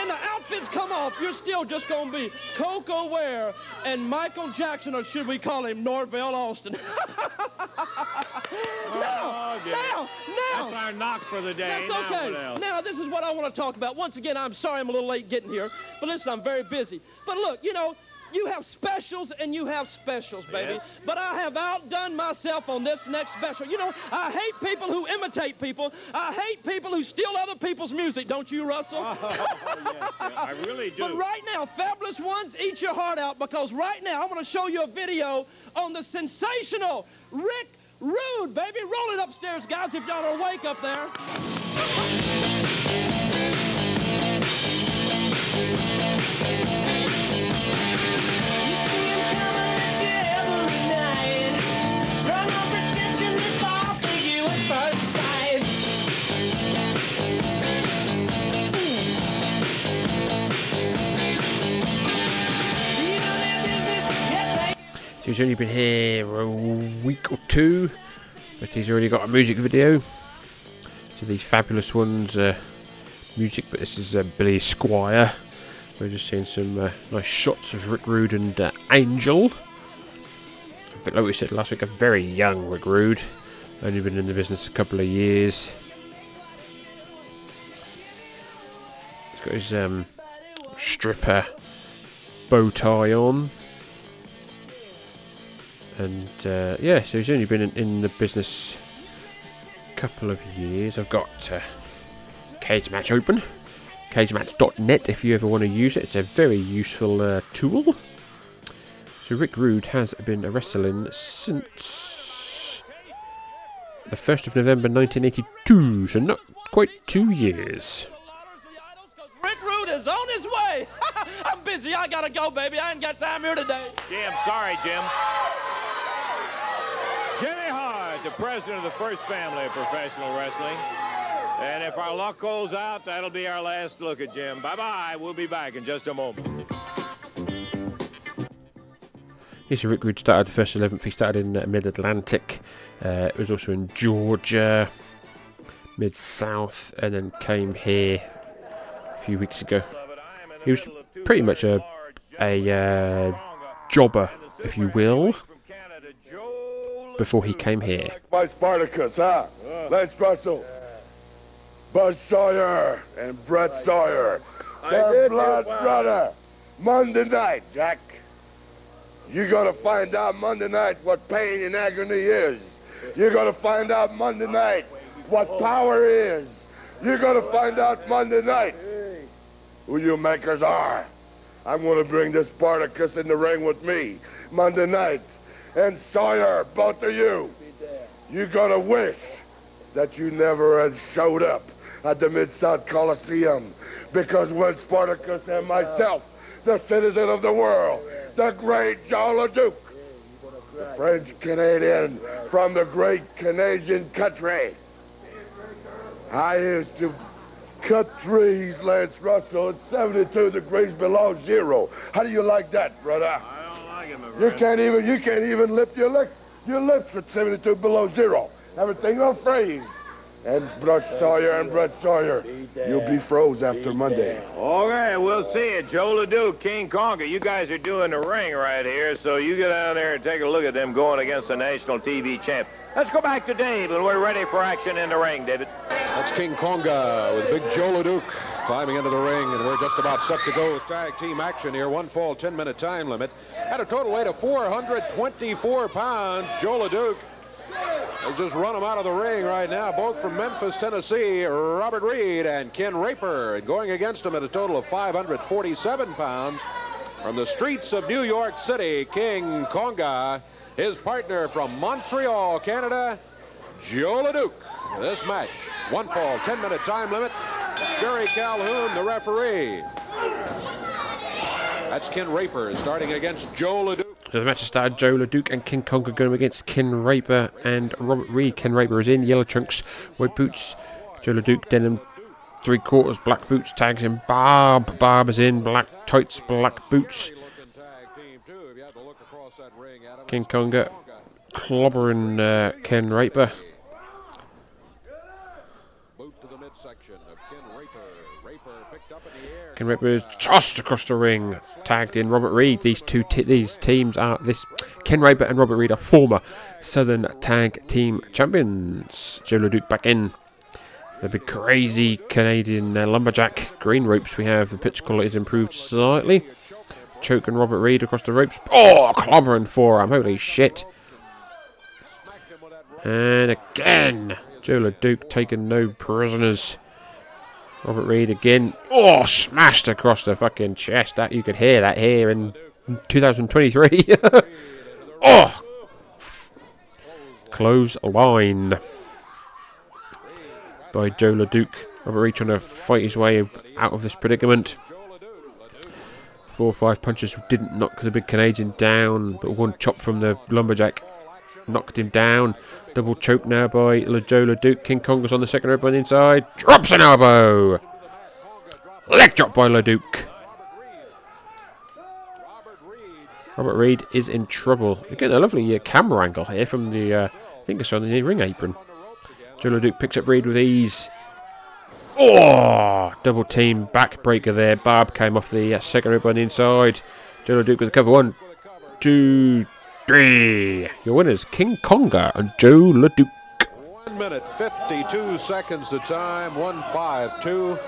and the outfits come off, you're still just gonna be Koko Ware and Michael Jackson, or should we call him Norvell Austin? now, oh, dear. now, now. That's our knock for the day. That's Now okay. else? Now, this is what I want to talk about. Once again, I'm sorry I'm a little late getting here, but listen, I'm very busy. But look, you know, you have specials and you have specials, baby. Yes. But I have outdone myself on this next special. You know, I hate people who imitate people. I hate people who steal other people's music. Don't you, Russell? Oh, I really do. But right now, fabulous ones, eat your heart out because right now I'm going to show you a video on the sensational Rick Rude, baby. Roll it upstairs, guys, if y'all are awake up there. So he's only been here a week or two, but he's already got a music video. So these fabulous ones, music, but this is uh, Billy Squier. We're just seeing some uh, nice shots of Rick Rude and uh, Angel. I think like we said last week, a very young Rick Rude. Only been in the business a couple of years. He's got his um, stripper bow tie on. And uh, yeah, so he's only been in, in the business a couple of years. I've got uh, Cagematch open. CageMatch.net if you ever want to use it. It's a very useful uh, tool. So Rick Rude has been wrestling since the 1st of November 1982, so not quite two years. Rick Rude is on his way. I'm busy. I gotta go, baby. I ain't got time here today. Jim, sorry, Jim. The president of the First Family of Professional Wrestling. And if our luck holds out, that'll be our last look at Jim. Bye-bye. We'll be back in just a moment. Yes, Rick Rude started the first 11th. He started in uh, Mid Atlantic. Uh, it was also in Georgia, Mid South, and then came here a few weeks ago. He was pretty much a a uh, jobber, if you will, before he came here. My Spartacus, huh? Lance Russell. Buzz Sawyer and Brett Sawyer. Their blood brother. Monday night, Jack. You're gonna find out Monday night what pain and agony is. You're gonna find out Monday night what power is. You're gonna find out Monday night who you makers are. I'm gonna bring this Spartacus in the ring with me Monday night. And Sawyer, both of you, you're gonna wish that you never had showed up at the Mid-South Coliseum. Because when Spartacus and myself, the citizen of the world, the great Joe LeDuc, the French Canadian from the great Canadian country, I used to cut trees, Lance Russell, at 72 degrees below zero. How do you like that, brother? I don't it, You can't even you can't even lift your lips your lips at 72 below zero. Everything will freeze. And Brett Sawyer and Brett Sawyer, you'll be froze after Monday. All right, we'll see it. Joe LeDuc, King Konga. You guys are doing the ring right here, so you get down there and take a look at them going against the national TV champ. Let's go back to Dave, and we're ready for action in the ring, David. That's King Konga with Big Joe LeDuc climbing into the ring, and we're just about set to go with tag team action here. One fall, 10-minute time limit. At a total weight of 424 pounds, Joe LeDuc has just run him out of the ring right now, both from Memphis, Tennessee, Robert Reed and Ken Raper. And going against him at a total of 547 pounds from the streets of New York City, King Konga, his partner from Montreal, Canada, Joe LeDuc. This match, one fall, 10-minute time limit. Jerry Calhoun, the referee. That's Ken Raper starting against Joe LeDuc. So the match has started Joe LeDuc and King Konga going against Ken Raper and Robert Reed. Ken Raper is in yellow trunks, white boots. Joe LeDuc denim three quarters, black boots. Tags in Barb. Barb is in black tights, black boots. King Konga clobbering uh, Ken Raper. Ken tossed across the ring, tagged in Robert Reed. These two t- these teams are this Ken Raper and Robert Reed are former Southern Tag Team champions. Joe LeDuc back in. The big crazy Canadian uh, lumberjack green ropes we have. The pitch quality is improved slightly. Choke and Robert Reed across the ropes. Oh, clobbering forearm. Holy shit. And again, Joe LeDuc taking no prisoners. Robert Reed again. Oh, smashed across the fucking chest. That you could hear that here in 2023. oh, close line by Joe LeDuc. Robert Reed trying to fight his way out of this predicament. Four or five punches didn't knock the big Canadian down, but one chop from the lumberjack knocked him down. Double choke now by Joe LeDuc. King Kong was on the second rope on the inside. Drops an elbow. Leg drop by LeDuc. Robert Reed is in trouble. Again, a lovely uh, camera angle here from the, uh, I think it's on the ring apron. Joe LeDuc picks up Reed with ease. Oh, double team backbreaker there. Barb came off the uh, second rope on the inside. Joe LeDuc with the cover. One, two, victory. Your winners, King Konga and Joe LeDuc. One minute, 52 seconds the time, 152.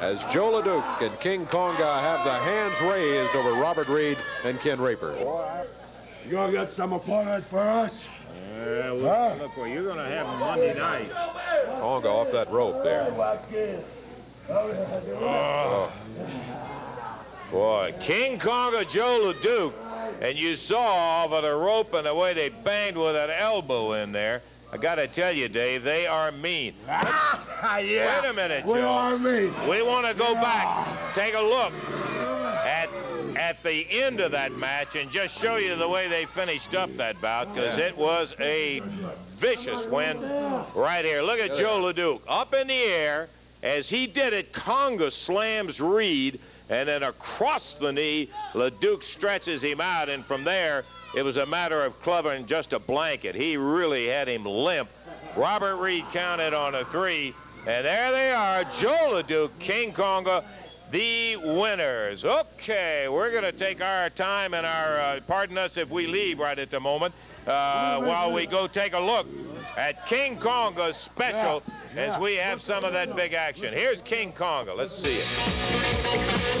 As Joe LeDuc and King Konga have the hands raised over Robert Reed and Ken Raper. You gonna get some opponent for us? Uh, look, Huh? look what you're going to have Monday night. Konga off that rope there. Oh. Boy, King Konga Joe LeDuc, and you saw over the rope and the way they banged with that elbow in there. I got to tell you, Dave, they are mean. Ah, ah, yeah. Wait a minute, Joe. We are mean. We want to go back, take a look at at the end of that match, and just show you the way they finished up that bout, because it was a vicious win right here. Look at Joe LeDuc up in the air. As he did it, Konga slams Reed, and then across the knee, LeDuc stretches him out, and from there, it was a matter of clubbing just a blanket. He really had him limp. Robert Reed counted on a three, and there they are, Joe LeDuc, King Konga, the winners. Okay, we're going to take our time and our, uh, pardon us if we leave right at the moment, uh, while we go take a look at King Konga's special as we have some of that big action. Here's King Konga. Let's see it.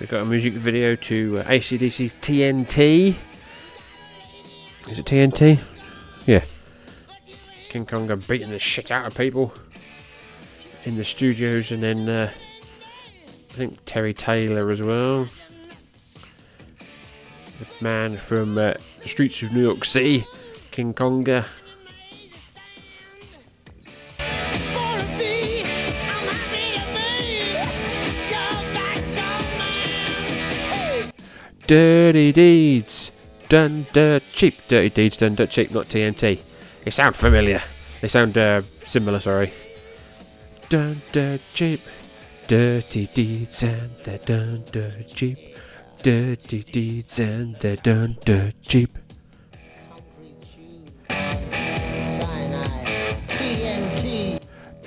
We've got a music video to uh, ACDC's TNT. Is it TNT? Yeah. King Konga beating the shit out of people in the studios, and then uh, I think Terry Taylor as well. The man from uh, the streets of New York City, King Konga. Dirty deeds done dirt cheap. Dirty deeds done dirt cheap, not TNT. They sound familiar. They sound uh, similar. Sorry. Done dirt cheap. Dirty deeds and they're done dirt cheap. Dirty deeds and they're done dirt cheap.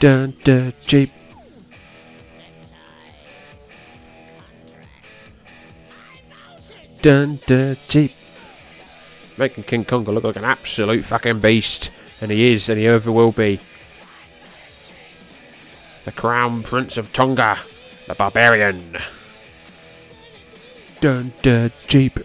Done dirt cheap. Dun dun cheap. Making King Konga look like an absolute fucking beast. And he is, and he ever will be. The Crown Prince of Tonga, the Barbarian. Dun dun cheap.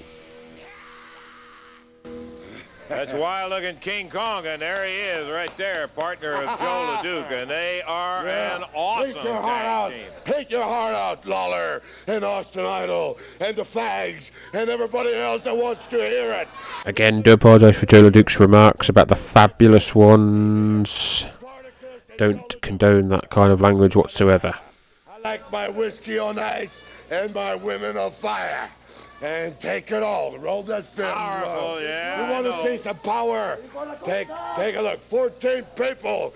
That's wild looking King Kong, and there he is right there, partner of Joe LeDuc, and they are an awesome Take your heart tag out. team. Take your heart out, Lawler and Austin Idol and the Fags and everybody else that wants to hear it. Again, do apologise for Joe LeDuc's remarks about the fabulous ones. Don't condone that kind of language whatsoever. I like my whiskey on ice and my women on fire. And take it all. Roll that film. Powerful, Ron. yeah, You want to see some power? Take take a look. 14 people.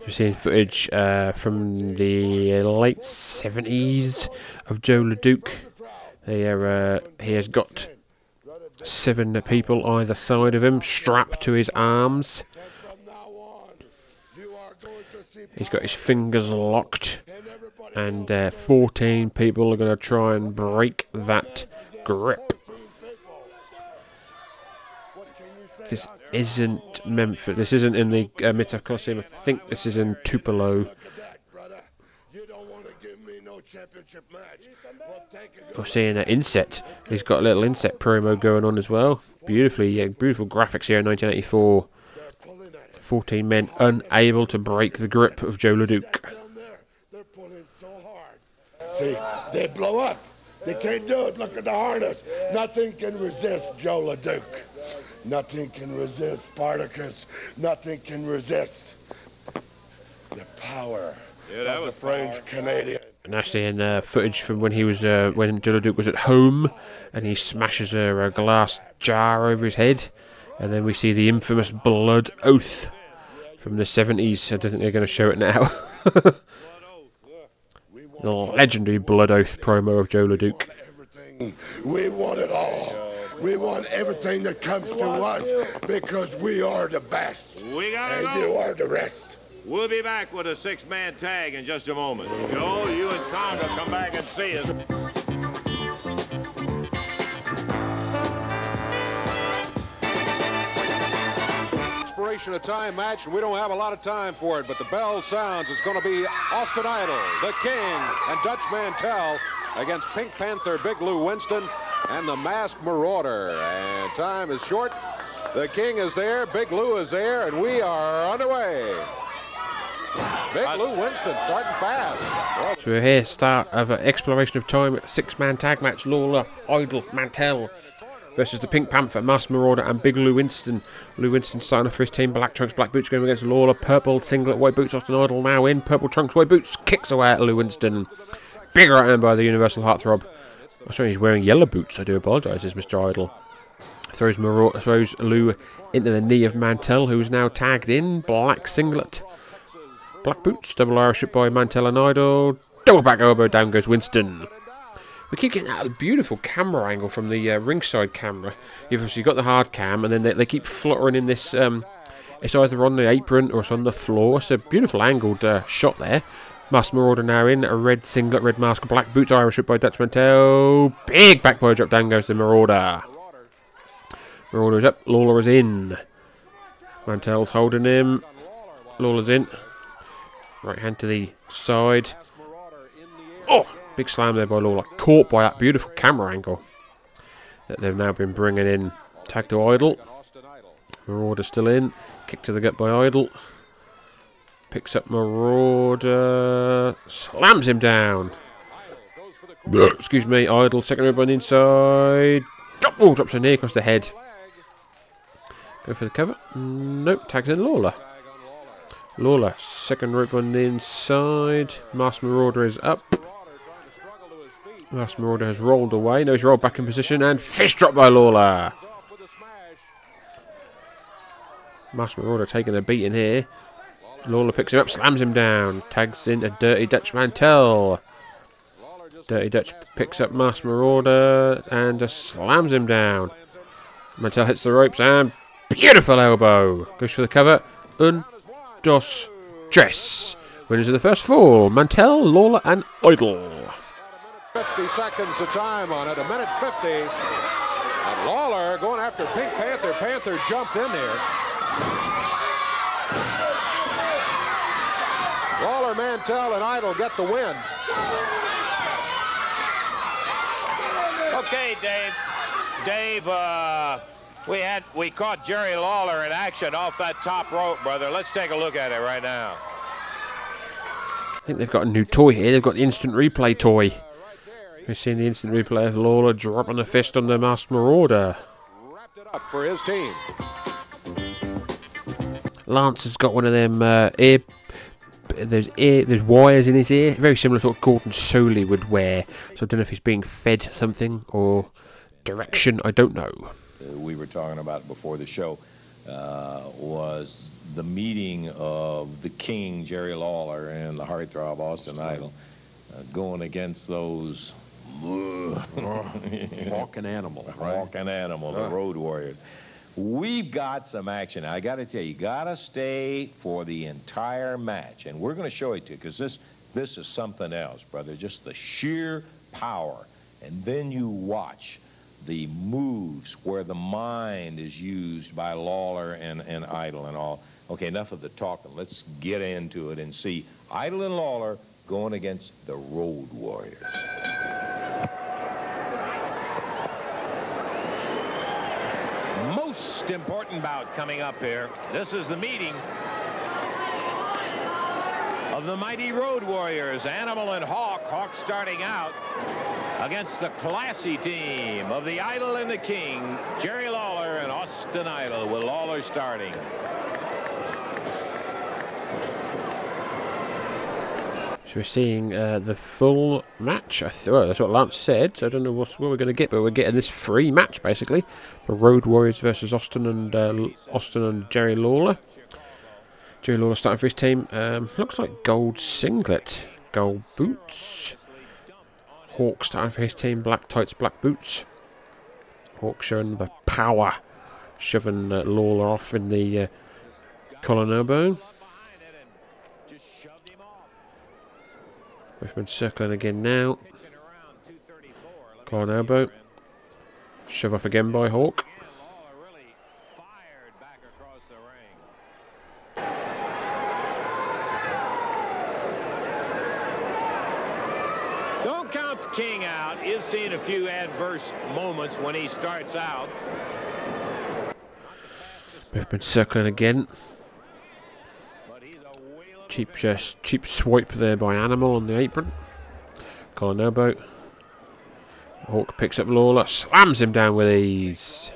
We've seen footage uh, from the late 70s of Joe LeDuc. They are, uh, he has got seven people either side of him strapped to his arms. He's got his fingers locked, and uh, 14 people are going to try and break that grip. This isn't Memphis. This isn't in the uh, Mid-South Coliseum. I think this is in Tupelo. We're seeing an inset. He's got a little inset promo going on as well. Beautifully, yeah, beautiful graphics here in 1984. 14 men unable to break the grip of Joe LeDuc. See, they blow up. They can't do it. Look at the harness. Nothing can resist Joe LeDuc. Nothing can resist Spartacus. Nothing can resist the power Yeah, that of the was French Canadian. And actually, in uh, footage from when he was uh, when Joe LeDuc was at home, and he smashes a, a glass jar over his head, and then we see the infamous blood oath from the 70s. I don't think they're going to show it now. the legendary blood oath promo of Joe LeDuc. We want it all. We want everything that comes to us because we are the best. We gotta and go. you are the rest. We'll be back with a six-man tag in just a moment. Joe, you and Konga come back and see us. Expiration of time match, and we don't have a lot of time for it, but the bell sounds. It's going to be Austin Idol, the King, and Dutch Mantell against Pink Panther, Big Lou Winston, and the Masked Marauder. And time is short. The King is there, Big Lou is there, and we are underway. Big Lou Winston starting fast. So we're here, start of an exploration of time, six-man tag match, Lawler, Idol, Mantell versus the Pink Panther, Masked Marauder and Big Lou Winston. Lou Winston starting off for his team, black trunks, black boots going against Lawler, purple singlet, white boots, Austin Idol now in, purple trunks, white boots, kicks away at Lou Winston. Big right hand by the Universal Heartthrob. I'm sorry, he's wearing yellow boots, I do apologise, is Mr. Idol. Throws, Marauder, throws Lou into the knee of Mantell, who's now tagged in, black singlet. Black boots, double Irish by Mantell and Idol. Double back elbow, down goes Winston. We keep getting a beautiful camera angle from the uh, ringside camera. You've got the hard cam, and then they, they keep fluttering in this. Um, it's either on the apron or it's on the floor. It's a beautiful angled uh, shot there. Masked Marauder now in, a red singlet, red mask, black boots, Irish whip by Dutch Mantell. Big back drop, down goes the Marauder. Marauder is up, Lawler is in. Mantell's holding him. Lawler's in. Right hand to the side. Oh, big slam there by Lawler. Caught by that beautiful camera angle that they've now been bringing in. Tag to Idol. Marauder still in. Kick to the gut by Idol. Picks up Marauder. Slams him down. Excuse me, Idol. Second rib on the inside. Drop, oh, drops a knee across the head. Go for the cover. Nope, tags in Lawler. Lawler, second rope on the inside. Masked Marauder is up. Masked Marauder has rolled away. No, he's rolled back in position and fist drop by Lawler. Masked Marauder taking a beating here. Lawler picks him up, slams him down. Tags in a Dirty Dutch Mantell. Dirty Dutch picks up Masked Marauder and just slams him down. Mantell hits the ropes and beautiful elbow. Goes for the cover. Un, dos, tres. Winners of the first fall Mantell, Lawler, and Idol. 50 seconds of time on it, a minute 50. And Lawler going after Pink Panther. Panther jumped in there. Lawler, Mantell, and Idol get the win. Okay, Dave. Dave, uh, we had we caught Jerry Lawler in action off that top rope, brother. Let's take a look at it right now. I think they've got a new toy here. They've got the instant replay toy. We've seen the instant replay of Lawler dropping the fist on the Masked Marauder. Up for his team. Lance has got one of them uh, ear. There's ear. There's wires in his ear, very similar to what Gordon Solie would wear. So I don't know if he's being fed something or direction. I don't know. we were talking about before the show uh, was the meeting of the King Jerry Lawler and the heartthrob Austin Idol uh, going against those Hawking animal, right? Hawking animal, the. Road Warriors. We've got some action. I got to tell you, you got to stay for the entire match, and we're going to show it to you because this this is something else, brother. Just the sheer power, and then you watch the moves where the mind is used by Lawler and, and Idol and all. Okay, enough of the talking. Let's get into it and see Idol and Lawler going against the Road Warriors. Most important bout coming up here. This is the meeting of the mighty Road Warriors, Animal and Hawk. Hawk starting out against the classy team of the Idol and the King, Jerry Lawler and Austin Idol, with Lawler starting. So we're seeing uh, the full match. I th- well, that's what Lance said. So I don't know what, what we're going to get, but we're getting this free match basically. The Road Warriors versus Austin and uh, Austin and Jerry Lawler. Jerry Lawler starting for his team. Um, looks like gold singlet, gold boots. Hawk starting for his team. Black tights, black boots. Hawk showing the power, shoving uh, Lawler off in the uh, collar elbow. Both men circling again now. Collar elbow. Shove off again by Hawk. Don't count the king out. You've seen a few adverse moments when he starts out. Men circling again. Cheap just cheap swipe there by Animal on the apron. Elbow. Hawk picks up Lawler, slams him down with ease.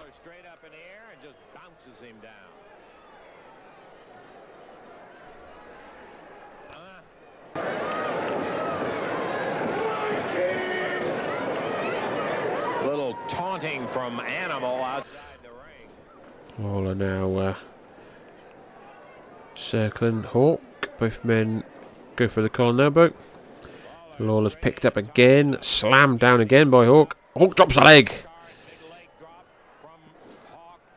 Little taunting from Animal outside the ring. Lawler now uh, circling Hawk. Both men go for the collar elbow. Lawler's picked up again, slammed down again by Hawk. Hawk drops a leg.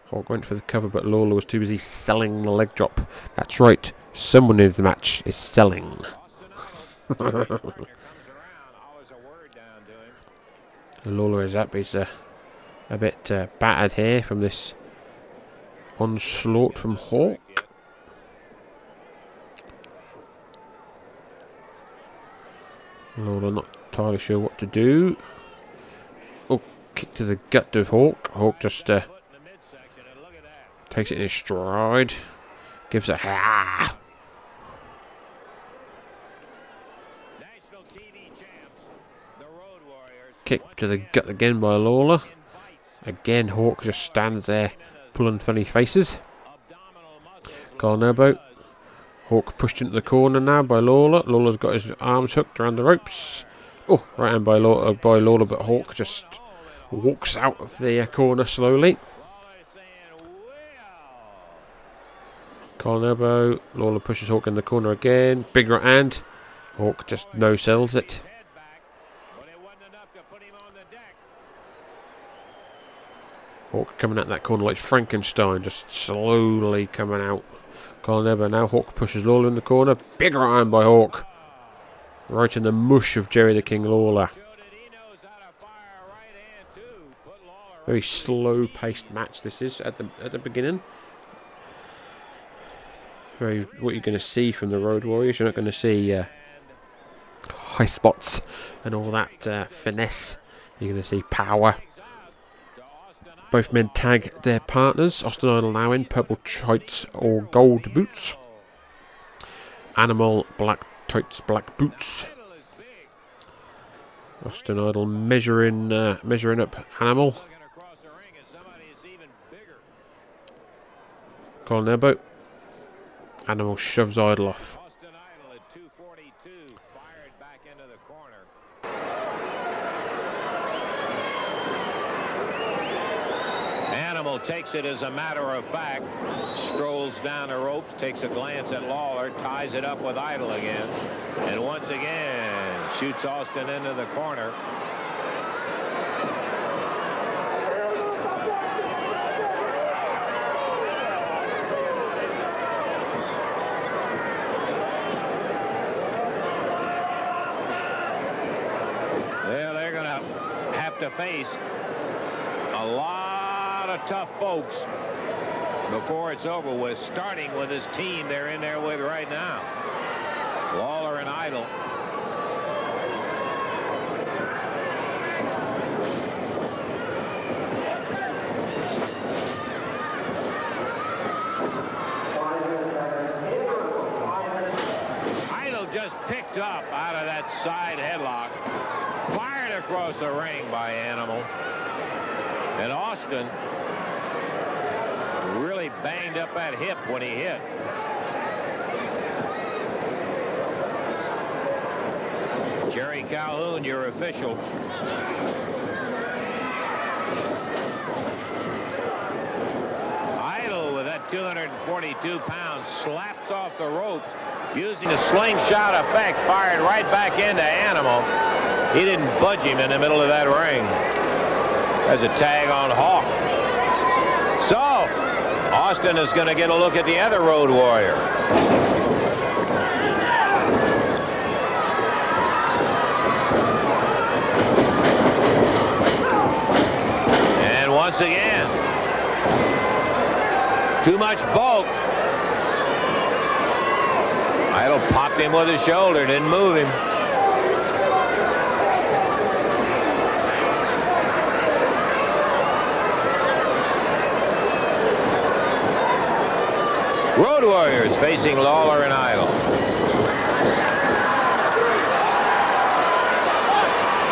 Hawk went for the cover, but Lawler was too busy selling the leg drop. That's right, someone in the match is selling. Lawler is up. He's uh, a bit uh, battered here from this onslaught from Hawk. Lawler not entirely sure what to do. Oh, kick to the gut of Hawk. Hawk just uh, takes it in his stride. Gives a ha. Kick to the gut again by Lawler. Again, Hawk just stands there pulling funny faces. Elbow. Hawk pushed into the corner now by Lawler. Lawler's got his arms hooked around the ropes. Oh, right hand by Lawler, by Lawler, but Hawk just walks out of the uh, corner slowly. Collar elbow. Lawler pushes Hawk in the corner again. Big right hand. Hawk just no sells it. Hawk coming out that corner like Frankenstein, just slowly coming out. Collar elbow now. Hawk pushes Lawler in the corner. Big right hand by Hawk. Right in the mush of Jerry the King Lawler. Very slow paced match this is at the at the beginning. Very what you're going to see from the Road Warriors. You're not going to see uh, high spots and all that uh, finesse. You're going to see power. Both men tag their partners. Austin Idol now in purple tights or gold boots. Animal black tights, black boots. Austin Idol measuring uh, measuring up Animal. Collar elbow. Animal shoves Idol off. Animal takes it as a matter of fact, strolls down the ropes, takes a glance at Lawler, ties it up with Idol again, and once again shoots Austin into the corner. Well, they're going to have to face a lot of tough folks before it's over with, starting with this team they're in there with right now. Lawler and Idol. Idol just picked up out of that side headlock, fired across the ring by Animal. And Austin banged up that hip when he hit. Jerry Calhoun, your official. Idol with that 242 pounds slaps off the ropes using a slingshot effect fired right back into Animal. He didn't budge him in the middle of that ring. There's a tag on Hawk. Austin is going to get a look at the other Road Warrior. And once again, too much bulk. Idol popped him with his shoulder, didn't move him. Road Warriors facing Lawler and Idol.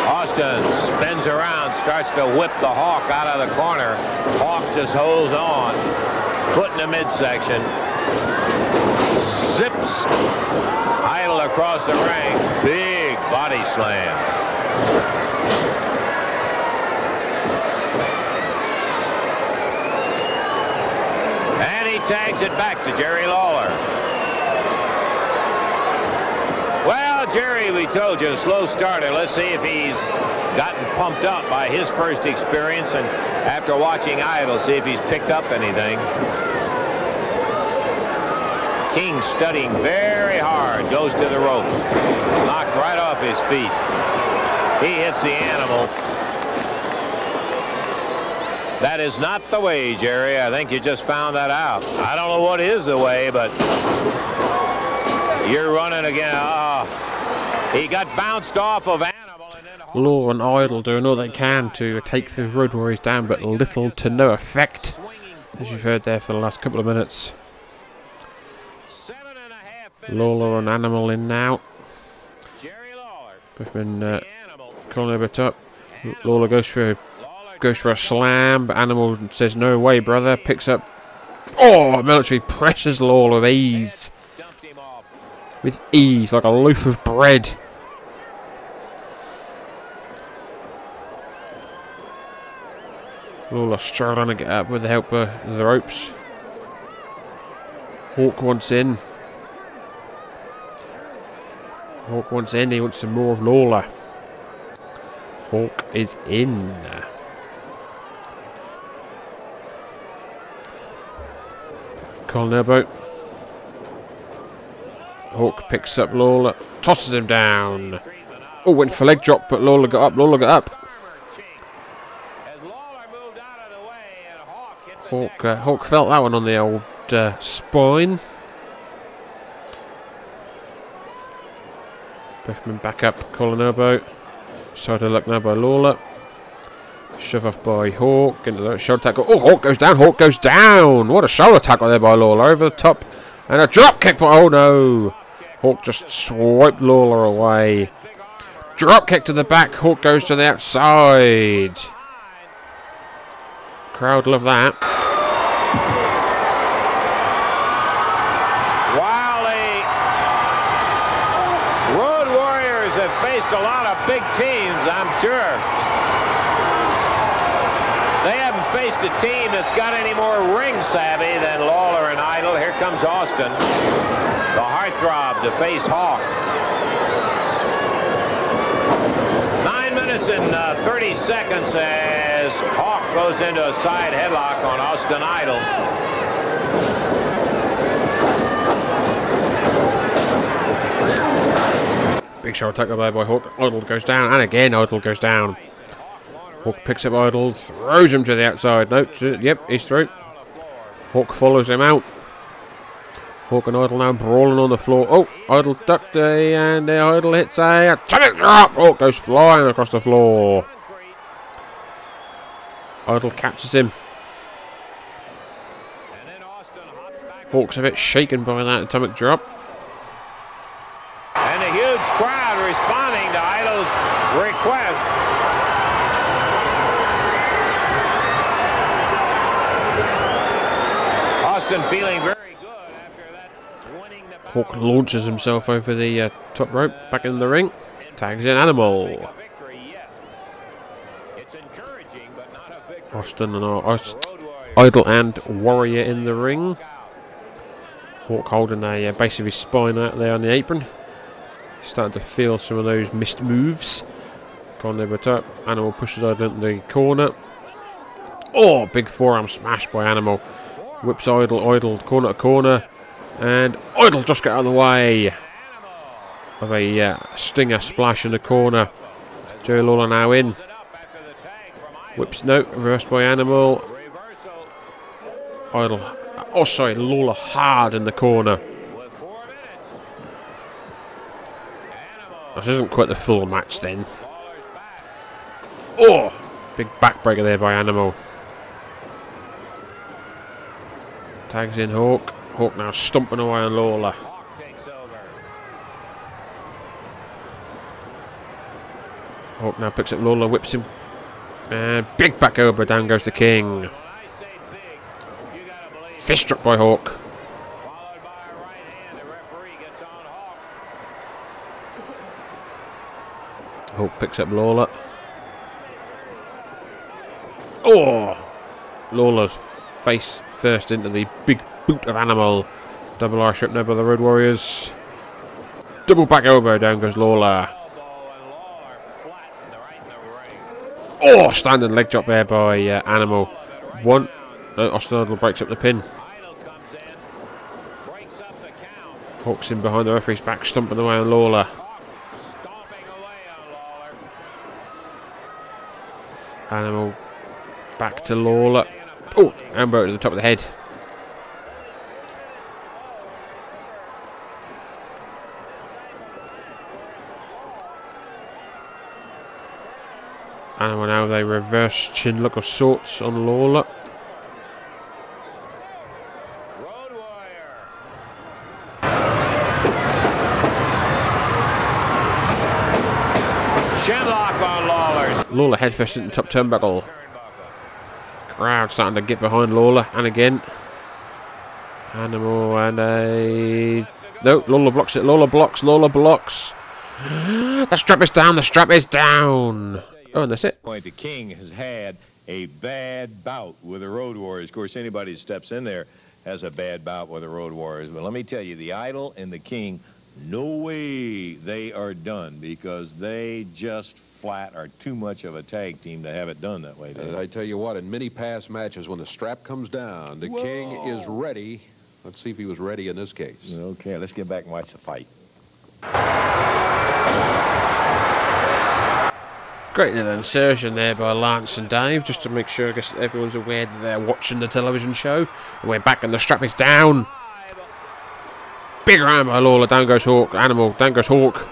Austin spins around, starts to whip the Hawk out of the corner. Hawk just holds on. Foot in the midsection. Zips Idol across the ring. Big body slam. And he tags it back to Jerry Lawler. Well, Jerry, we told you, a slow starter. Let's see if he's gotten pumped up by his first experience and after watching Idol, see if he's picked up anything. King studying very hard, goes to the ropes. Knocked right off his feet. He hits the animal. That is not the way, Jerry. I think you just found that out. I don't know what is the way, but you're running again. Ah, he got bounced off of Law and Idol doing all they can to take the Road Warriors down, but little to no effect, as you've heard there for the last couple of minutes. Lawler and Animal in now. Both been uh, calling a bit up. Lawler goes for goes for a slam, but Animal says no way, brother. Picks up. Oh, military pressures Lawler with ease, with ease like a loaf of bread. Lawler struggling to get up with the help of the ropes. Hawk wants in. Hawk wants in. He wants some more of Lawler. Hawk is in. Colin elbow. Hawk picks up Lawler, tosses him down. Oh, went for leg drop, but Lawler got up. Lawler got up. Hawk, uh, Hawk felt that one on the old uh, spine. Biffman back up, collar elbow. Side of luck now by Lawler. Shove off by Hawk into the shoulder tackle. Oh, Hawk goes down. Hawk goes down. What a shoulder tackle there by Lawler over the top, and a drop kick. By, oh no! Hawk just swiped Lawler away. Drop kick to the back. Hawk goes to the outside. Crowd love that. While the Road Warriors have faced a lot of big teams, I'm sure. They haven't faced a team that's got any more ring savvy than Lawler and Austin, the heartthrob to face Hawk. Nine minutes and uh, 30 seconds as Hawk goes into a side headlock on Austin Idol. Big shoulder tackle there by Hawk. Idol goes down, and again Idol goes down. Hawk picks up Idol, throws him to the outside. No, yep, he's through. Hawk follows him out. Hawk and Idol now brawling on the floor. Oh, Idol ducked a, and the Idol hits a atomic drop. Hawk goes flying across the floor. Idol catches him. Hawk's a bit shaken by that atomic drop. And a huge crowd responding to Idol's request. Austin very Hawk launches himself over the uh, top rope, back in the ring. Tags in Animal. Austin and uh, Idol and Warrior in the ring. Hawk holding a uh, base of his spine out there on the apron. Starting to feel some of those missed moves. Gone over top. Animal pushes Idol into the corner. Oh, big forearm smash by Animal. Whips Idol, Idol corner to corner. And Idol just get out of the way of a uh, stinger splash in the corner. Joe Lawler now in. Whips no, reversed by Animal. Idol. Oh, sorry, Lawler hard in the corner. This isn't quite the full match then. Oh! Big backbreaker there by Animal. Tags in Hawk. Hawk now stomping away on Lawler. Hawk now picks up Lawler, whips him. And big back over, down goes the King. Fist struck by Hawk. Hawk picks up Lawler. Oh! Lawler's face first into the big boot of Animal. Double R strip now by the Road Warriors. Double back elbow, down goes Lawler. Oh, standing leg drop there by uh, Animal. One. No, Austin Idol breaks up the pin. Hawks in behind the referee's back, stomping away on Lawler. Animal back to Lawler. Oh, elbow to the top of the head. Animal now they reverse chinlock of sorts on Lawler. Chinlock on. Lawler head first into the top turnbuckle. Crowd starting to get behind Lawler, and again. Animal and a. No, Lawler blocks it. Lawler blocks. Lawler blocks. the strap is down. The strap is down. Oh, and that's it. Point the King has had a bad bout with the Road Warriors. Of course, anybody who steps in there has a bad bout with the Road Warriors. But let me tell you, the Idol and the King, no way they are done because they just flat are too much of a tag team to have it done that way. And I tell you what, in many past matches, when the strap comes down, the king is ready. Let's see if he was ready in this case. Okay, let's get back and watch the fight. Great little insertion there by Lance and Dave, just to make sure I guess everyone's aware that they're watching the television show. And we're back and the strap is down. Big round by Lawler, down goes Hawk, Animal, down goes Hawk.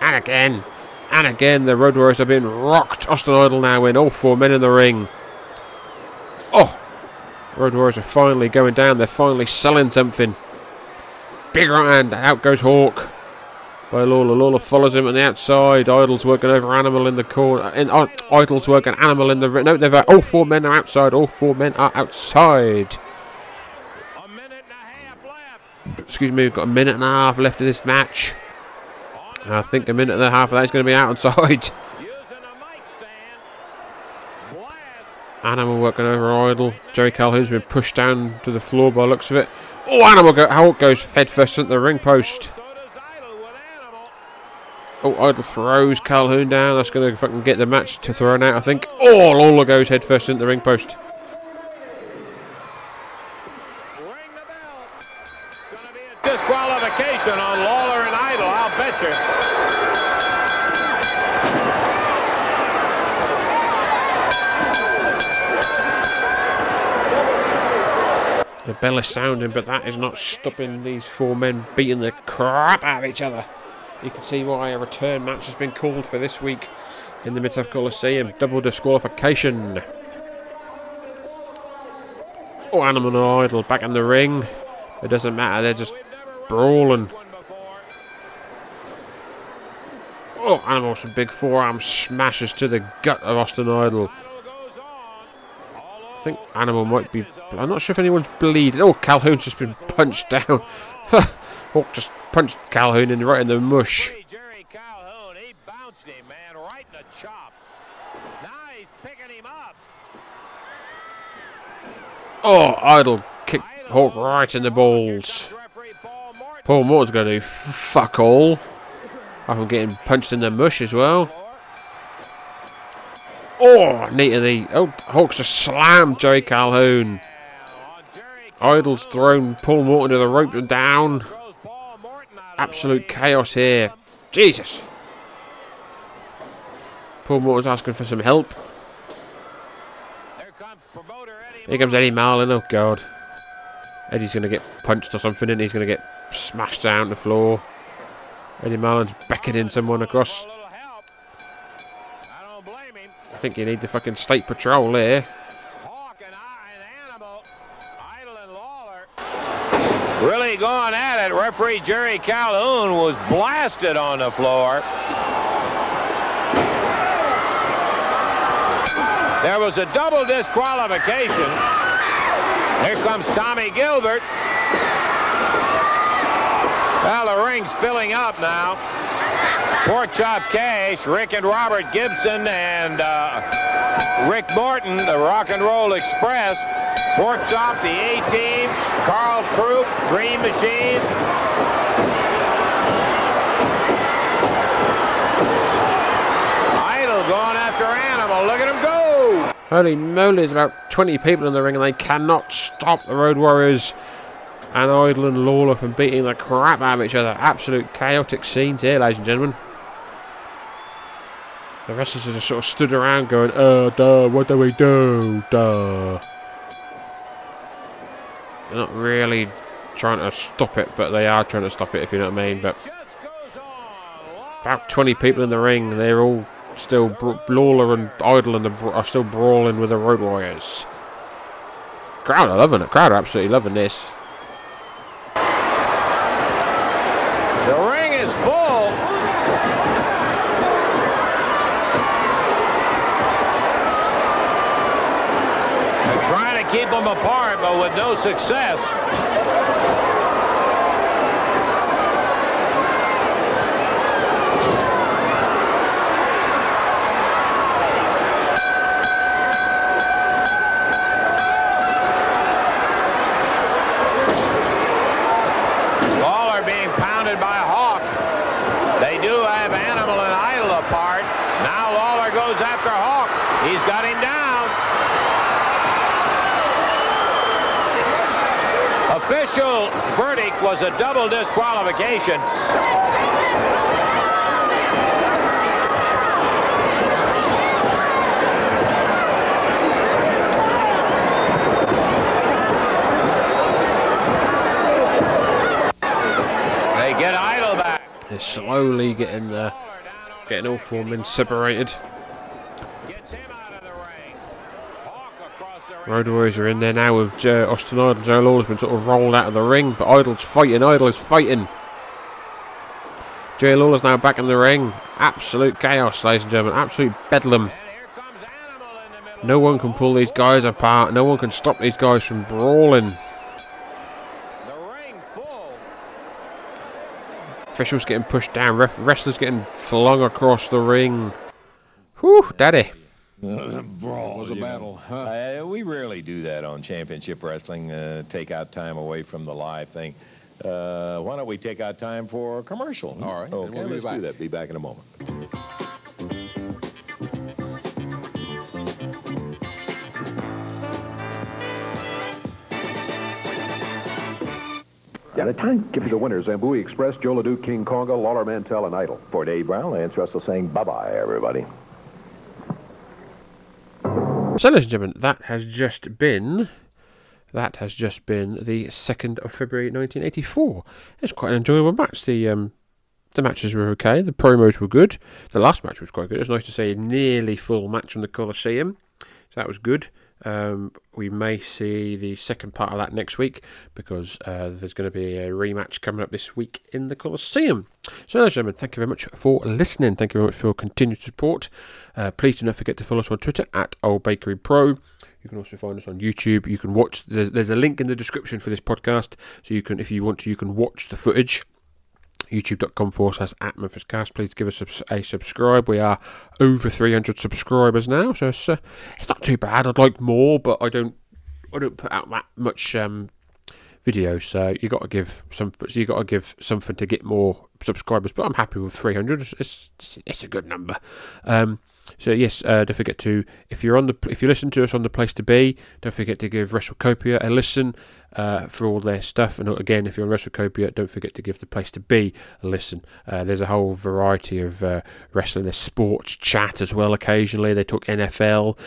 And again, and again, the Road Warriors have been rocked. Austin Idol now in, all four men in the ring. Oh, Road Warriors are finally going down, they're finally selling something. Big round, out goes Hawk by Lawler. Lawler follows him on the outside. Idol's working over Animal in the corner. In, uh, Idol's working Animal in the ring. No, they've all four men are outside. All four men are outside. Excuse me, we've got a minute and a half left of this match. I think a minute and a half of that is going to be outside. Animal working over Idol. Jerry Calhoun's been pushed down to the floor by looks of it. Oh, Animal go, Hawk goes head first into the ring post. Oh, oh Idol throws Calhoun down. That's going to fucking get the match to thrown out, I think. Oh, Lawler goes head first into the ring post. Disqualification on Lawler and Idol, I'll bet you. The bell is sounding, but that is not stopping these four men beating the crap out of each other. You can see why a return match has been called for this week in the Mid-South Coliseum. Double disqualification. Oh, Animal and Idol back in the ring. It doesn't matter, they're just brawling. Oh, Animal some big forearm smashes to the gut of Austin Idol. I think Animal might be. I'm not sure if anyone's bleeding. Oh, Calhoun's just been punched down. Hawk oh, just punched Calhoun in right in the mush. Jerry Calhoun, he bounced him, man, right in the chops. Now he's picking him up. Oh, Idol kicked Hawk right in the balls. Paul Moore's going to do fuck all. I'm getting punched in the mush as well. Oh, knee to the. Oh, Hawks just slammed Jerry Calhoun. Idol's thrown Paul Morton to the rope and down. Absolute chaos here. Jesus. Paul Morton's asking for some help. Here comes Eddie Marlin. Oh, God. Eddie's going to get punched or something, and he's going to get smashed down the floor. Eddie Marlin's beckoning someone across. I think you need the fucking state patrol here. Really going at it. Referee Jerry Calhoun was blasted on the floor. There was a double disqualification. Here comes Tommy Gilbert. Well, the ring's filling up now. Pork Chop Cash, Rick and Robert Gibson, and uh, Rick Morton, the Rock and Roll Express. Pork Chop, the A-Team, Karl Krupp, Dream Machine. Idol going after Animal. Look at him go! Holy moly, there's about 20 people in the ring and they cannot stop the Road Warriors and Idol and Lawler from beating the crap out of each other. Absolute chaotic scenes here, ladies and gentlemen. The wrestlers just sort of stood around going, uh, duh, what do we do? Duh. They're not really trying to stop it, but they are trying to stop it, if you know what I mean. But about 20 people in the ring, they're all still, Lawler and Idol and are still brawling with the Road Warriors. Crowd are loving it. Crowd are absolutely loving this. The ring is full. They're trying to keep them apart, but with no success. Lawler being pounded by Hawk. They do have Animal and Idol apart. Now Lawler goes after Hawk. He's got him down. Official verdict was a double disqualification. They get Idol back. They're slowly getting the, getting all four men separated. Road Warriors are in there now with Joe, Austin Idol. Joe Lawler's been sort of rolled out of the ring, but Idol's fighting. Idol is fighting. Joe Lawler's now back in the ring. Absolute chaos, ladies and gentlemen. Absolute bedlam. No one can pull these guys apart. No one can stop these guys from brawling. Officials getting pushed down. Ref- wrestlers getting flung across the ring. Whew, daddy. Brawl. It was a battle. Uh, we rarely do that on championship wrestling. Uh, take out time away from the live thing. Uh, why don't we take out time for a commercial? All right, Okay, we'll be let's back. do that. Be back in a moment. At a time, give me the winners. Zambuie Express, Joe LeDuc, King Konga, Lawler Mantell, and Idol. For Dave Brown, Lance Russell saying bye-bye, everybody. So, ladies and gentlemen, that has just been that has just been the second of February, 1984. It's quite an enjoyable match. The um, the matches were okay. The promos were good. The last match was quite good. It was nice to see a nearly full match from the Coliseum. So that was good. Um, we may see the second part of that next week because uh, there's going to be a rematch coming up this week in the Coliseum. So, gentlemen, thank you very much for listening. Thank you very much for your continued support. Uh, please do not forget to follow us on Twitter at Old Bakery Pro. You can also find us on YouTube. You can watch. There's, there's a link in the description for this podcast, so you can, if you want to, you can watch the footage youtube.com forward slash at Memphis Cast. Please give us a, subscribe. We are over 300 subscribers now, so it's, uh, it's not too bad. I'd like more, but I don't I don't put out that much um, videos, so you got to give some so you got to give something to get more subscribers. But I'm happy with 300. It's it's, it's a good number. Um, so yes, uh, don't forget to if you're on the if you listen to us on the place to be, don't forget to give WrestleCopia a listen uh, for all their stuff. And again, if you're on WrestleCopia, don't forget to give the place to be a listen. Uh, there's a whole variety of uh, wrestling. There's sports chat as well. Occasionally, they talk NFL.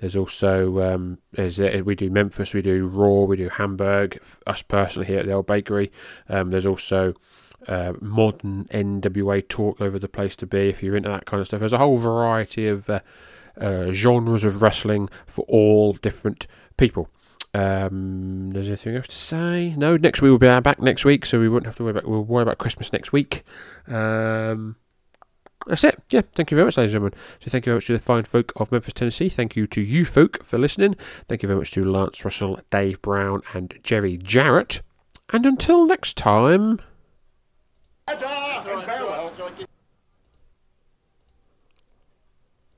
There's also um, there's, uh, we do Memphis, we do Raw, we do Hamburg. Us personally here at the Old Bakery. Um, there's also uh, modern NWA talk over the place to be if you're into that kind of stuff. There's a whole variety of uh, uh, genres of wrestling for all different people. Um, there's anything else to say? No, next week we'll be back next week, so we won't have to worry about we'll worry about Christmas next week. Um, that's it. Yeah, thank you very much, ladies and gentlemen. So thank you very much to the fine folk of Memphis, Tennessee. Thank you to you folk for listening. Thank you very much to Lance Russell, Dave Brown, and Jerry Jarrett. And until next time.